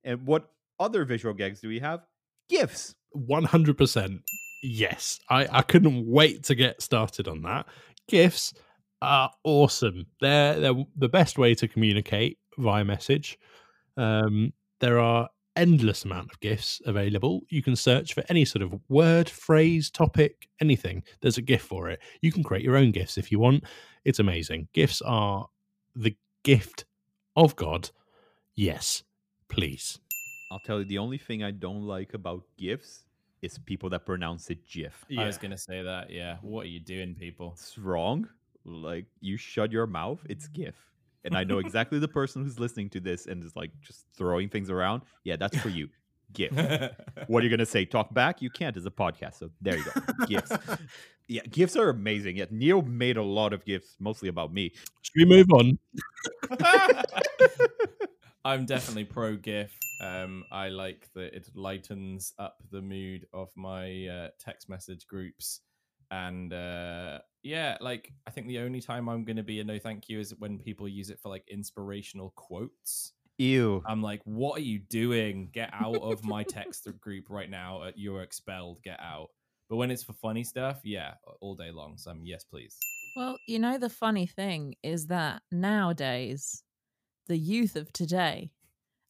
And what other visual gags do we have? Gifs. One hundred percent. Yes, I I couldn't wait to get started on that. Gifs are awesome. They're they're the best way to communicate via message. Um, there are endless amount of gifs available. You can search for any sort of word, phrase, topic, anything. There's a GIF for it. You can create your own gifs if you want. It's amazing. Gifs are the gift of God. Yes, please. I'll tell you the only thing I don't like about GIFs is people that pronounce it GIF. I was gonna say that. Yeah. What are you doing, people? It's wrong. Like you shut your mouth, it's GIF. And I know [LAUGHS] exactly the person who's listening to this and is like just throwing things around. Yeah, that's for you. GIF. what are you gonna say? Talk back? You can't as a podcast. So there you go. GIFs. [LAUGHS] Yeah, GIFs are amazing. Yeah, Neil made a lot of GIFs, mostly about me. Should we move on? [LAUGHS] I'm definitely pro GIF. Um, I like that it lightens up the mood of my uh, text message groups, and uh, yeah, like I think the only time I'm going to be a no thank you is when people use it for like inspirational quotes. Ew. I'm like, what are you doing? Get out of my [LAUGHS] text group right now. You're expelled. Get out. But when it's for funny stuff, yeah, all day long. So I'm yes, please. Well, you know, the funny thing is that nowadays, the youth of today,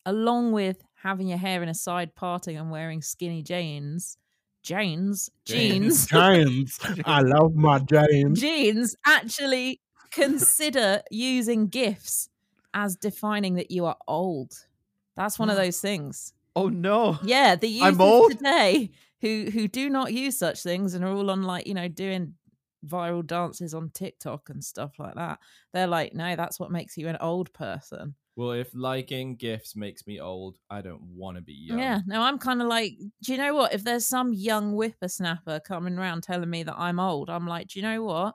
along with having your hair in a side parting and wearing skinny jeans, jeans, jeans, Giants. I love my Giants. jeans, actually consider using gifs as defining that you are old. That's one of those things. Oh no. Yeah, the youth I'm old? today who who do not use such things and are all on like you know doing viral dances on TikTok and stuff like that. They're like, no, that's what makes you an old person. Well, if liking gifs makes me old, I don't want to be young. Yeah, no, I'm kind of like, do you know what? If there's some young whippersnapper coming around telling me that I'm old, I'm like, do you know what?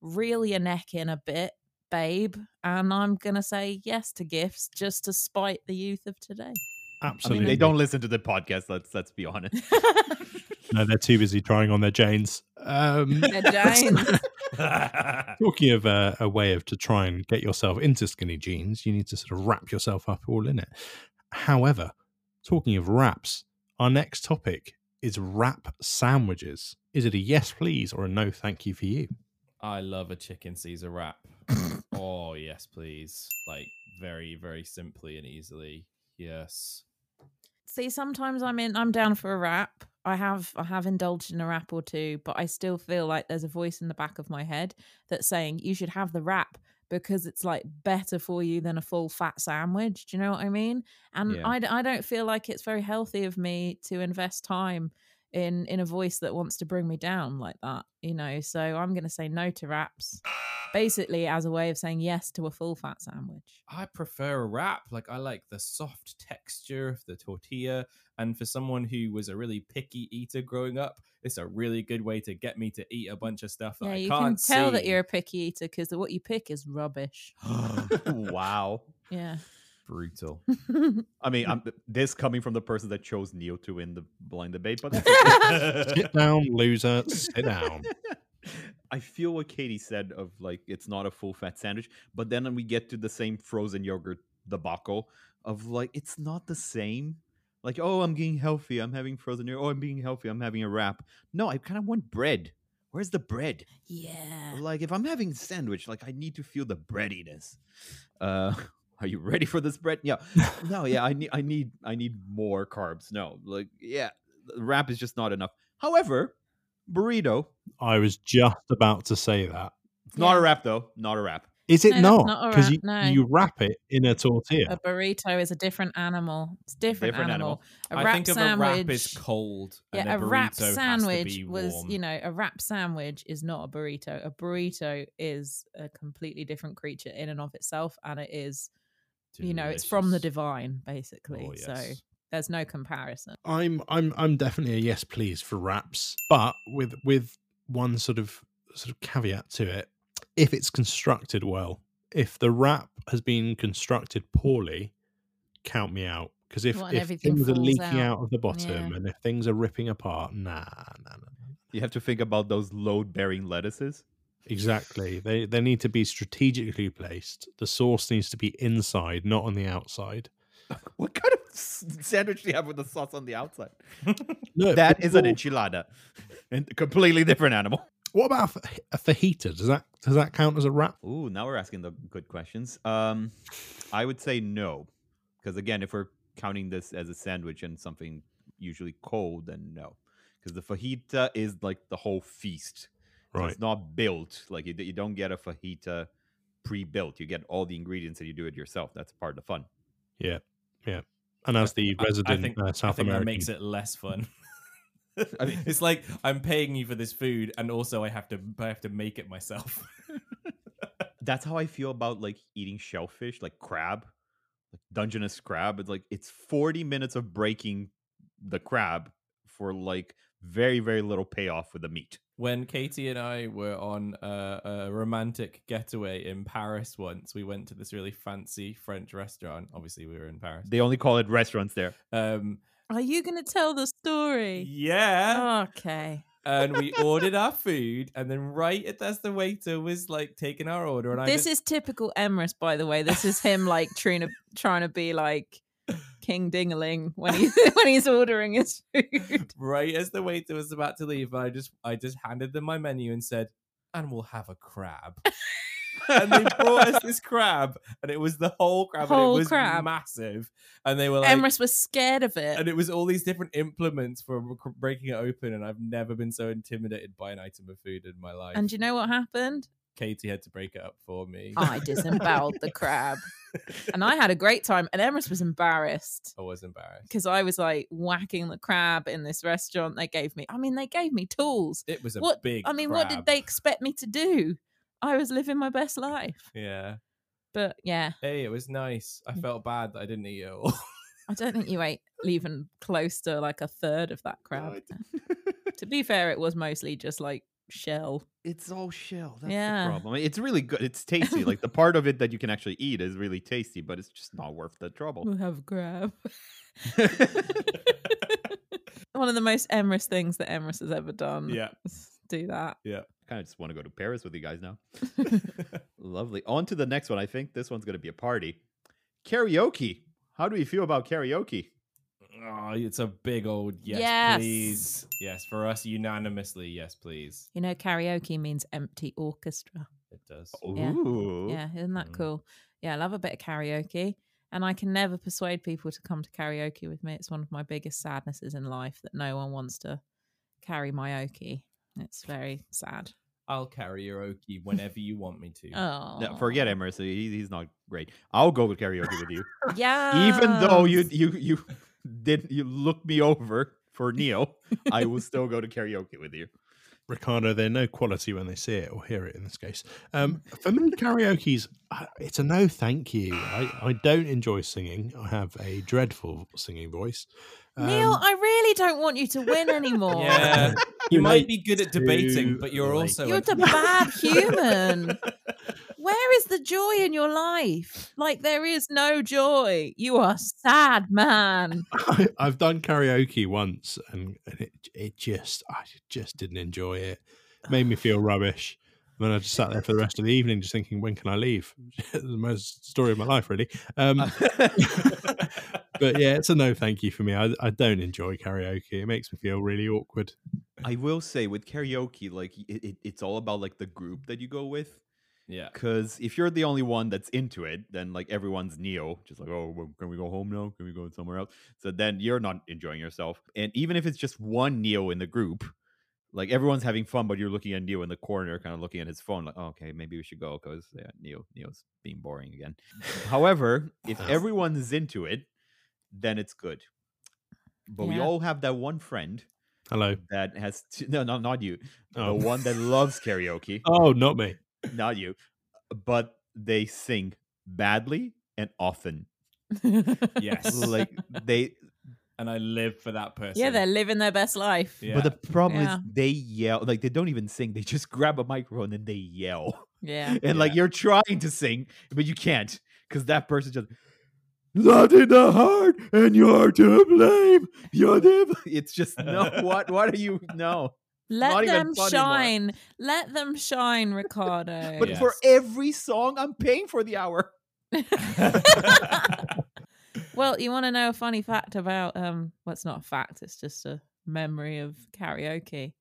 Reel your neck in a bit, babe, and I'm gonna say yes to gifs just to spite the youth of today. I Absolutely. mean, they don't listen to the podcast. Let's let's be honest. [LAUGHS] No, they're too busy trying on their Janes. Um, [LAUGHS] They're Janes. [LAUGHS] talking of uh, a way of to try and get yourself into skinny jeans, you need to sort of wrap yourself up all in it. However, talking of wraps, our next topic is wrap sandwiches. Is it a yes, please, or a no, thank you for you? I love a chicken Caesar wrap. [LAUGHS] oh yes, please. Like very, very simply and easily. Yes. See, sometimes I'm in. I'm down for a wrap. I have I have indulged in a wrap or two, but I still feel like there's a voice in the back of my head that's saying you should have the wrap because it's like better for you than a full fat sandwich. Do you know what I mean? And Yeah. I, I don't feel like it's very healthy of me to invest time in in a voice that wants to bring me down like that. You know, so I'm going to say no to wraps, basically as a way of saying yes to a full fat sandwich. I prefer a wrap. Like I like the soft texture of the tortilla. And for someone who was a really picky eater growing up, it's a really good way to get me to eat a bunch of stuff that Yeah, I you can't can tell that you're a picky eater because what you pick is rubbish. [LAUGHS] [LAUGHS] wow. Yeah. Brutal. [LAUGHS] I mean, I'm, this coming from the person that chose Neil to win the blind debate, but that's. [LAUGHS] Sit down, loser. Sit down. [LAUGHS] I feel what Katie said of like it's not a full fat sandwich, but then we get to the same frozen yogurt debacle of like it's not the same. Like, oh, I'm getting healthy. I'm having frozen yogurt. Oh, I'm being healthy. I'm having a wrap. No, I kind of want bread. Where's the bread? Yeah. Like, if I'm having sandwich, like I need to feel the breadiness. Uh, [LAUGHS] are you ready for this bread? Yeah. No, yeah. I need, I need, I need more carbs. No, like, yeah, wrap is just not enough. However, burrito. I was just about to say that. It's not a wrap though. Not a wrap. Is it No, not? not Because you, no. you wrap it in a tortilla. A burrito is a different animal. It's a different, Different animal. animal. A I wrap think of sandwich. a wrap is cold. and yeah, a wrap burrito has to sandwich be was, you know, a wrap sandwich is not a burrito. A burrito is a completely different creature in and of itself, and it is, you know, it's from the divine, oh, basically. Oh, So there's no comparison. I'm I'm I'm definitely a yes please for wraps, but with with one sort of sort of caveat to it. If it's constructed well, if the wrap has been constructed poorly, count me out. Because if, Well, if things are leaking out. out. of the bottom Yeah. and if things are ripping apart, nah, nah, nah. You have to think about those load bearing lettuces. Exactly. They they need to be strategically placed. The sauce needs to be inside, not on the outside. [LAUGHS] What kind of sandwich do you have with the sauce on the outside? [LAUGHS] No, That is an enchilada, and completely different animal. What about a fajita? Does that does that count as a wrap? Ooh, now we're asking the good questions. Um, I would say no, because again, if we're counting this as a sandwich and something usually cold, then no, because the fajita is like the whole feast. So Right. It's not built like you, you don't get a fajita pre-built. You get all the ingredients and you do it yourself. That's part of the fun. Yeah, yeah. And as the I- resident I think, uh, I South think American, that makes it less fun. [LAUGHS] I mean- it's like I'm paying you for this food, and also I have to I have to make it myself. [LAUGHS] That's how I feel about like eating shellfish, like crab, like Dungeness crab. It's like it's 40 minutes of breaking the crab for like very very little payoff with the meat. when Katie and I were on a, a romantic getaway in Paris once, we went to this really fancy French restaurant. Obviously, we were in Paris. They only call it restaurants there. Um, Are you going to tell the story? yeah, Okay. and we ordered our [LAUGHS] food, and then right at as the waiter was like taking our order, and I This just, is typical Emrys, by the way. This is him like trying to trying to be like King Dingaling when he [LAUGHS] when he's ordering his food. [LAUGHS] right as the waiter was about to leave, I just I just handed them my menu and said, "And we'll have a crab." [LAUGHS] and they brought us this crab, and it was the whole crab, and Whole it was crab. massive. And they were like, Emrys was scared of it. and it was all these different implements for breaking it open. And I've never been so intimidated by an item of food in my life. And you know what happened? Katie had to break it up for me. I disemboweled the crab. And I had a great time. And Emrys was embarrassed I was embarrassed. because I was like whacking the crab in this restaurant. They gave me, I mean, they gave me tools. It was a What big. I mean, what did they expect me to do? I was living my best life. Yeah. But yeah, Hey, it was nice. I felt bad that I didn't eat it all. I don't think you ate even close to like a third of that crab. [LAUGHS] to be fair, it was mostly just like shell. It's all shell. That's Yeah. the problem. It's really good. It's tasty. like the [LAUGHS] part of it that you can actually eat is really tasty, but it's just not worth the trouble. We'll have crab. [LAUGHS] [LAUGHS] One of the most Emrys things that Emrys has ever done. yeah. Do that. Yeah. I kind of just want to go to Paris with you guys now. Lovely. On to the next one. I think this one's going to be a party. Karaoke. How do you feel about karaoke? Oh, it's a big old yes, Yes. please. Yes, for us unanimously, yes, please. You know, karaoke means empty orchestra. It does. Yeah. Ooh. Yeah, isn't that Mm. cool? Yeah, I love a bit of karaoke. And I can never persuade people to come to karaoke with me. It's one of my biggest sadnesses in life that no one wants to carry my oki. It's very sad. I'll carry your oki whenever you want me to. Oh, No, forget Emrys. He, he's not great. I'll go with karaoke with you, [LAUGHS] Yeah. even though you you you did you look me over for [LAUGHS] Neil. I will still go to karaoke with you. Ricardo, they know quality when they see it or hear it. In this case, um, for me, karaoke's uh, it's a no, thank you. I, I don't enjoy singing. I have a dreadful singing voice. Neil, Um, I really don't want you to win anymore. Yeah. [LAUGHS] You might be good at debating, but you're also You're a the [LAUGHS] bad human. Where is the joy in your life? Like there is no joy. You are sad man. [LAUGHS] I, I've done karaoke once, and, and it it just I just didn't enjoy it. It made me [SIGHS] feel rubbish. And then I just sat there for the rest of the evening, just thinking, when can I leave? [LAUGHS] the most story of my life, really. Um, [LAUGHS] but yeah, it's a no, thank you for me. I, I don't enjoy karaoke. It makes me feel really awkward. I will say with karaoke, like it, it, it's all about like the group that you go with. Yeah. Because if you're the only one that's into it, then like everyone's Neo, just like, oh, well, can we go home now? Can we go somewhere else? So then you're not enjoying yourself. And even if it's just one Neo in the group, like everyone's having fun, but you're looking at Neo in the corner, kind of looking at his phone, like, oh, okay, maybe we should go because yeah, Neo Neo's being boring again. However, [LAUGHS] if everyone's into it, then it's good. But we all have that one friend Hello. that has t- no, no, not you, Oh. the one that loves karaoke, Oh, not me. Not you, but they sing badly and often. Yes. like they, and I live for that person. yeah, they're living their best life. Yeah. but the problem Yeah. is they yell. Like they don't even sing; they just grab a microphone and they yell. Yeah. [LAUGHS] and like you're trying to sing, but you can't because that person just not in the heart, and you're to blame. You're the. [LAUGHS] It's just no. [LAUGHS] What? What are you? No. Let not them fun anymore. shine. Let them shine, Ricardo. [LAUGHS] But for every song, I'm paying for the hour. [LAUGHS] well, you want to know a funny fact about um well it's not a fact, it's just a memory of karaoke.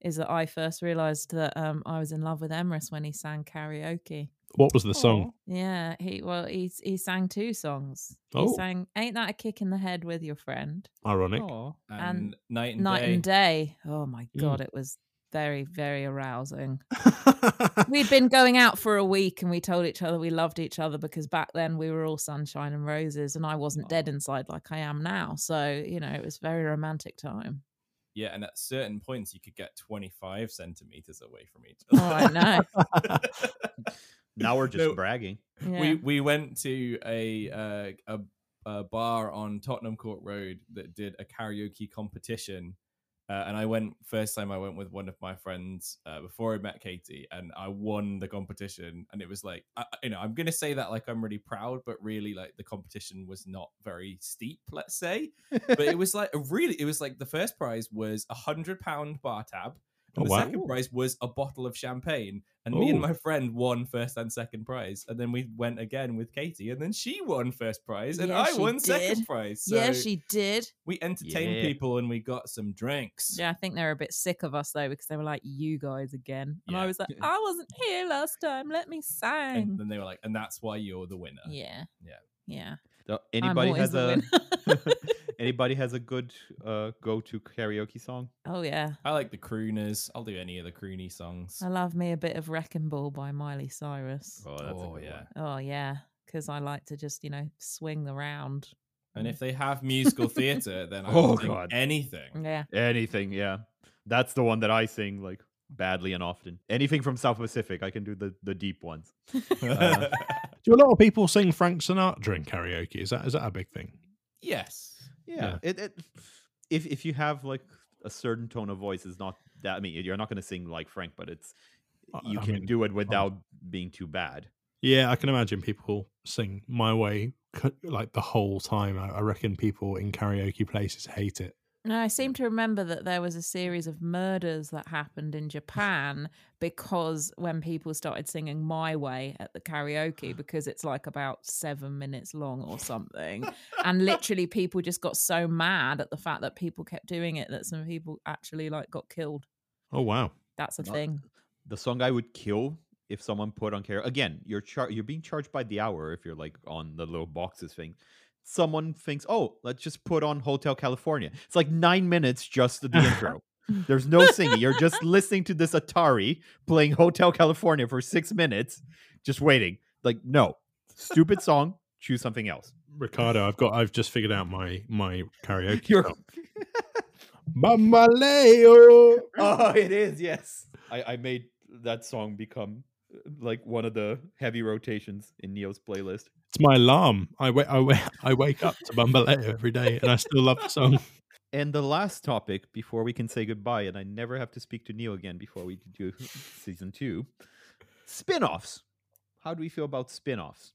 Is that I first realized that um I was in love with Emrys when he sang karaoke. What was the song? Yeah, he well he he sang two songs. He Oh. sang Ain't That a Kick in the Head with Your Friend? Ironic. and, and night and Night day. and Day. Oh my Mm. god, it was very, very arousing. [LAUGHS] We'd been going out for a week and we told each other we loved each other because back then we were all sunshine and roses and I wasn't dead inside like I am now. So, you know, it was a very romantic time. Yeah, and at certain points you could get 25 centimeters away from each other. Oh, other. I know. [LAUGHS] Now we're just No. bragging. Yeah. We we went to a, uh, a a bar on Tottenham Court Road that did a karaoke competition. Uh, and I went first time I went with one of my friends uh, before I met Katie, and I won the competition. And it was like, I, I- you know, I'm gonna say that like I'm really proud, but really like the competition was not very steep, let's say. [LAUGHS] But it was like a really, it was like the first prize was a hundred pound bar tab, and Oh, the wow. second prize was a bottle of champagne. And me and oh. my friend won first and second prize, and then we went again with Katie, and then she won first prize, and Yeah, I she won second prize. So yeah, she did. we entertained Yeah. people, and we got some drinks. Yeah, I think they were a bit sick of us though because they were like, "You guys again," and I was like, [LAUGHS] "I wasn't here last time. Let me sign. And sing." then they were like, and that's why you're the winner. Yeah, Yeah. yeah. So I'm anybody has a winner. [LAUGHS] [LAUGHS] anybody has a good uh, go-to karaoke song? oh yeah, I like the crooners. I'll do any of the croony songs. I love me a bit of Wrecking Ball by Miley Cyrus. Oh, that's oh yeah. one. Oh yeah, because I like to just you know swing around. And if they have musical theater, then I [LAUGHS] Oh, God. anything. Yeah, Anything, yeah. That's the one that I sing like badly and often. Anything from South Pacific, I can do the the deep ones. [LAUGHS] Uh, [LAUGHS] Do a lot of people sing Frank Sinatra in karaoke? Is that is that a big thing? Yes. Yeah, Yeah. It, it if if you have like a certain tone of voice, is not that. I mean, you're not going to sing like Frank, but it's uh, you I can mean, do it without being too bad. Yeah, I can imagine people sing "My Way" like the whole time. I, I reckon people in karaoke places hate it. No, I seem to remember that there was a series of murders that happened in Japan because when people started singing My Way at the karaoke, [SIGHS] because it's like about seven minutes long or something. [LAUGHS] and literally, people just got so mad at the fact that people kept doing it that some people actually like got killed. Oh wow! That's a Not- thing. The song I would kill if someone put on karaoke again. You're char- you're being charged by the hour if you're like on the little boxes thing. Someone thinks, oh, let's just put on Hotel California. It's like nine minutes just the intro. [LAUGHS] There's no singing. You're just listening to this Atari playing Hotel California for six minutes, just waiting. Like, no, stupid song. Choose something else. Ricardo, I've got. I've just figured out my my karaoke. You're- song. [LAUGHS] Bamboleo. oh, it is. Yes, I, I made that song become like one of the heavy rotations in Neo's playlist. It's my alarm. I wake. I wake. I wake up to Bamboleo every day, and I still love the song. And the last topic before we can say goodbye, and I never have to speak to Neo again before we do [LAUGHS] season two spin offs. How do we feel about spin offs?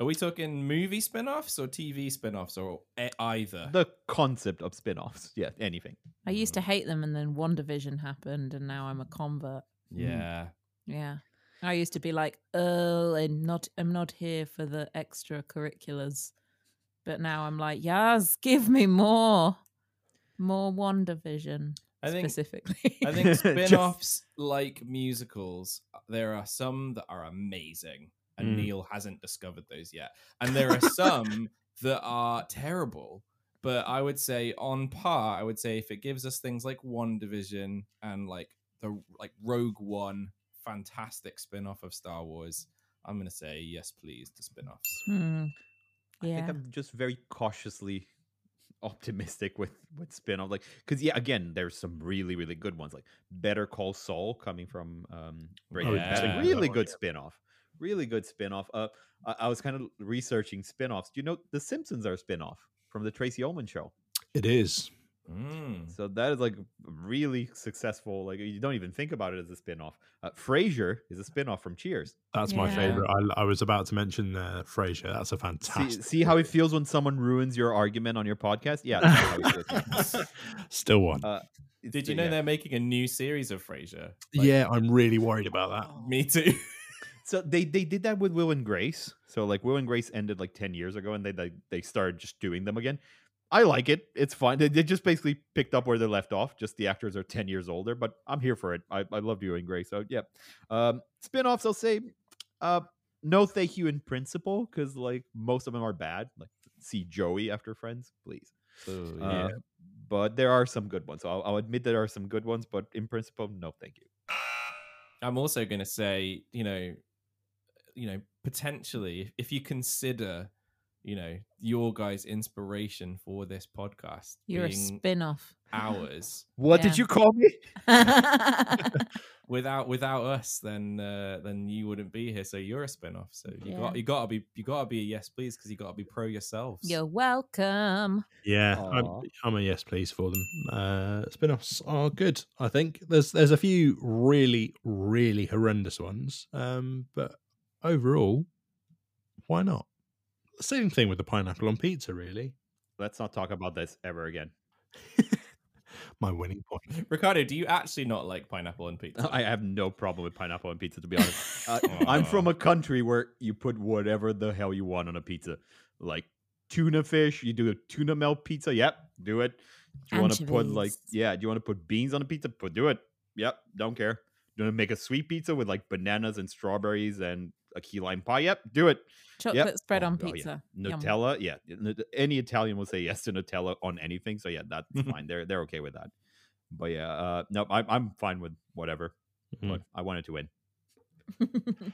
Are we talking movie spin-offs or TV spin-offs or e- either? The concept of spin offs. Yeah, anything. I used to hate them, and then WandaVision happened, and now I'm a convert. yeah. Yeah. I used to be like, oh, I'm not I'm not here for the extracurriculars. But now I'm like, yes, [LAUGHS] give me more. More WandaVision. I think specifically. I think [LAUGHS] Just- spin-offs like musicals, uh, there are some that are amazing, and Mm. Neil hasn't discovered those yet. And there are some [LAUGHS] that are terrible. but I would say on par. I would say if it gives us things like WandaVision and like the like Rogue One, fantastic spin off of Star Wars. I'm gonna say yes, please to spin offs. Hmm. I think I'm just very cautiously optimistic with with spin-off like because yeah again there's some really really good ones like better call saul coming from um breaking yeah. Bad, Yeah. really Oh, good yeah. spin-off really good spin-off uh I, I was kind of researching spin-offs do you know the simpsons are a spin-off from the Tracey Ullman show It is. Mm. so that is like really successful like you don't even think about it as a spin-off uh, frasier is a spin-off from cheers That's my favorite. I, I was about to mention uh, Frasier. That's a fantastic. see how it feels when someone ruins your argument on your podcast yeah that's how it feels. [LAUGHS] Still one. Uh, Did you know yeah. they're making a new series of Frasier? yeah, I'm really worried about that. [LAUGHS] Me too. [LAUGHS] So they they did that with Will and Grace. So like Will and Grace ended like ten years ago, and they they, they started just doing them again. I like it. It's fine. They, they just basically picked up where they left off. Just the actors are ten years older, but I'm here for it. I, I love and Grace. So yeah, um, spin-offs. I'll say, uh, no, thank you in principle, because like most of them are bad. Like see Joey after Friends, please. Oh, Uh, but there are some good ones. So I'll, I'll admit there are some good ones, but in principle, no, thank you. I'm also going to say, you know, you know, potentially, if you consider, you know, your guys' inspiration for this podcast You're a being spin off. ours, [LAUGHS] What Yeah. did you call me? [LAUGHS] [LAUGHS] without without us, then uh, then you wouldn't be here. So you're a spin-off. So you Yeah. got you got to be you got to be a yes please because you got to be pro yourselves. You're welcome. Yeah, I'm, I'm a yes, please for them. Uh, spin-offs are good. I think there's there's a few really really horrendous ones, um, but overall, why not? Same thing with the pineapple on pizza. Really, Let's not talk about this ever again. [LAUGHS] my winning point. Ricardo, do you actually not like pineapple on pizza? I have no problem with pineapple on pizza, to be honest. Uh, I'm from a country where you put whatever the hell you want on a pizza, like tuna fish. You do a tuna melt pizza. Yep, do it. Do you want to put like yeah? Do you want to put beans on a pizza? Put do it. Yep, don't care. Do you want to make a sweet pizza with like bananas and strawberries and a key lime pie? Yep, do it. Chocolate spread Oh, on oh, yeah. pizza. Yum. Nutella, yeah. Any Italian will say yes to Nutella on anything. So yeah, that's [LAUGHS] fine. They're they're okay with that. But yeah, uh, no, I'm I'm fine with whatever. Mm. But I wanted to win. [LAUGHS]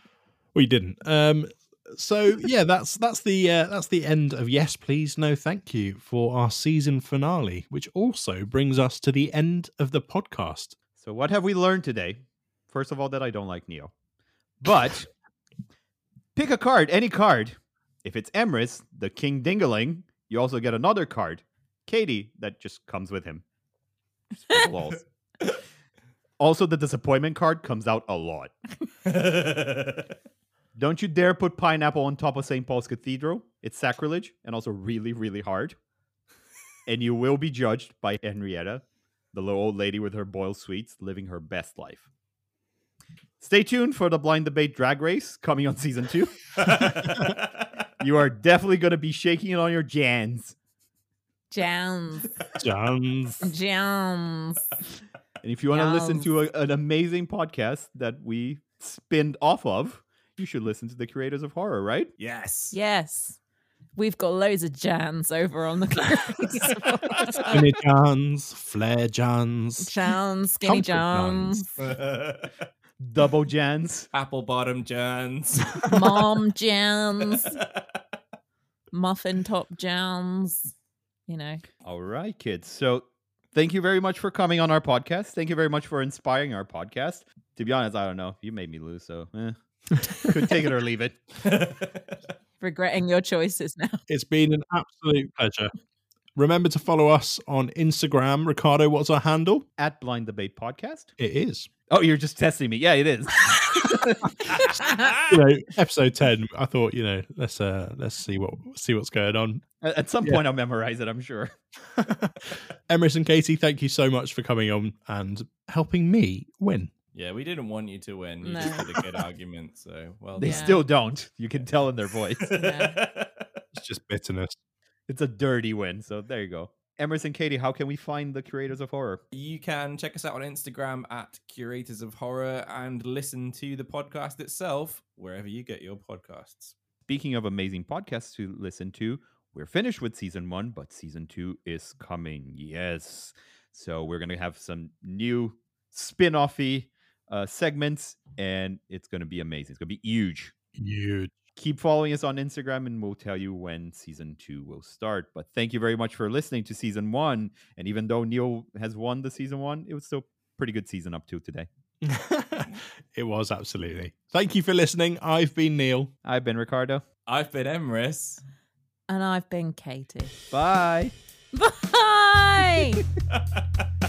We didn't. Um, so yeah, that's that's the uh, that's the end of yes, please, no, thank you for our season finale, which also brings us to the end of the podcast. So what have we learned today? First of all, that I don't like Neo. But pick a card, any card. If it's Emrys, the King Dingaling, you also get another card. Katie, that just comes with him. Just for the lols. also, the disappointment card comes out a lot. [LAUGHS] Don't you dare put pineapple on top of St. Paul's Cathedral. It's sacrilege and also really, really hard. and you will be judged by Henrietta, the little old lady with her boiled sweets, living her best life. Stay tuned for the blind debate drag race coming on season two. [LAUGHS] you are definitely going to be shaking it on your jans. Jams. Jans. Jams. And if you want to listen to a, an amazing podcast that we spinned off of, you should listen to the curators of horror, right? yes. Yes. We've got loads of Jans over on the Skinny Jans, Flare Jans. Jans, skinny Comfort Jans, [LAUGHS] Double jans. [LAUGHS] Apple bottom Jans. [LAUGHS] mom Jans, [LAUGHS] muffin top Jans. You know, All right, kids. So thank you very much for coming on our podcast. Thank you very much for inspiring our podcast. To be honest, I don't know. You made me lose, so eh. could take it or leave it. regretting your choices now. It's been an absolute pleasure. Remember to follow us on Instagram. Ricardo, what's our handle? At Blind Debate Podcast. It is. Oh, you're just testing me. Yeah, it is. [LAUGHS] You know, episode ten. I thought, you know, let's uh let's see what see what's going on. At at some Yeah. point, I'll memorize it. I'm sure. [LAUGHS] Emrys and Katie, thank you so much for coming on and helping me win. yeah, we didn't want you to win. You No. just had a good argument. So well They done. still don't. You can tell in their voice. [LAUGHS] It's just bitterness. It's a dirty win. So there you go. Emrys, Katie, how can we find the curators of horror? You can check us out on Instagram at Curators of Horror and listen to the podcast itself wherever you get your podcasts. Speaking of amazing podcasts to listen to, we're finished with season one, but season two is coming. Yes. So we're going to have some new spin offy uh, segments, and it's going to be amazing. It's going to be huge. Huge. Keep following us on Instagram, and we'll tell you when season two will start. But thank you very much for listening to season one. And even though Neil has won the season one, it was still pretty good season up to today. [LAUGHS] it was absolutely. Thank you for listening. I've been Neil. I've been Ricardo. I've been Emrys. And I've been Katie. Bye. [LAUGHS] Bye. [LAUGHS]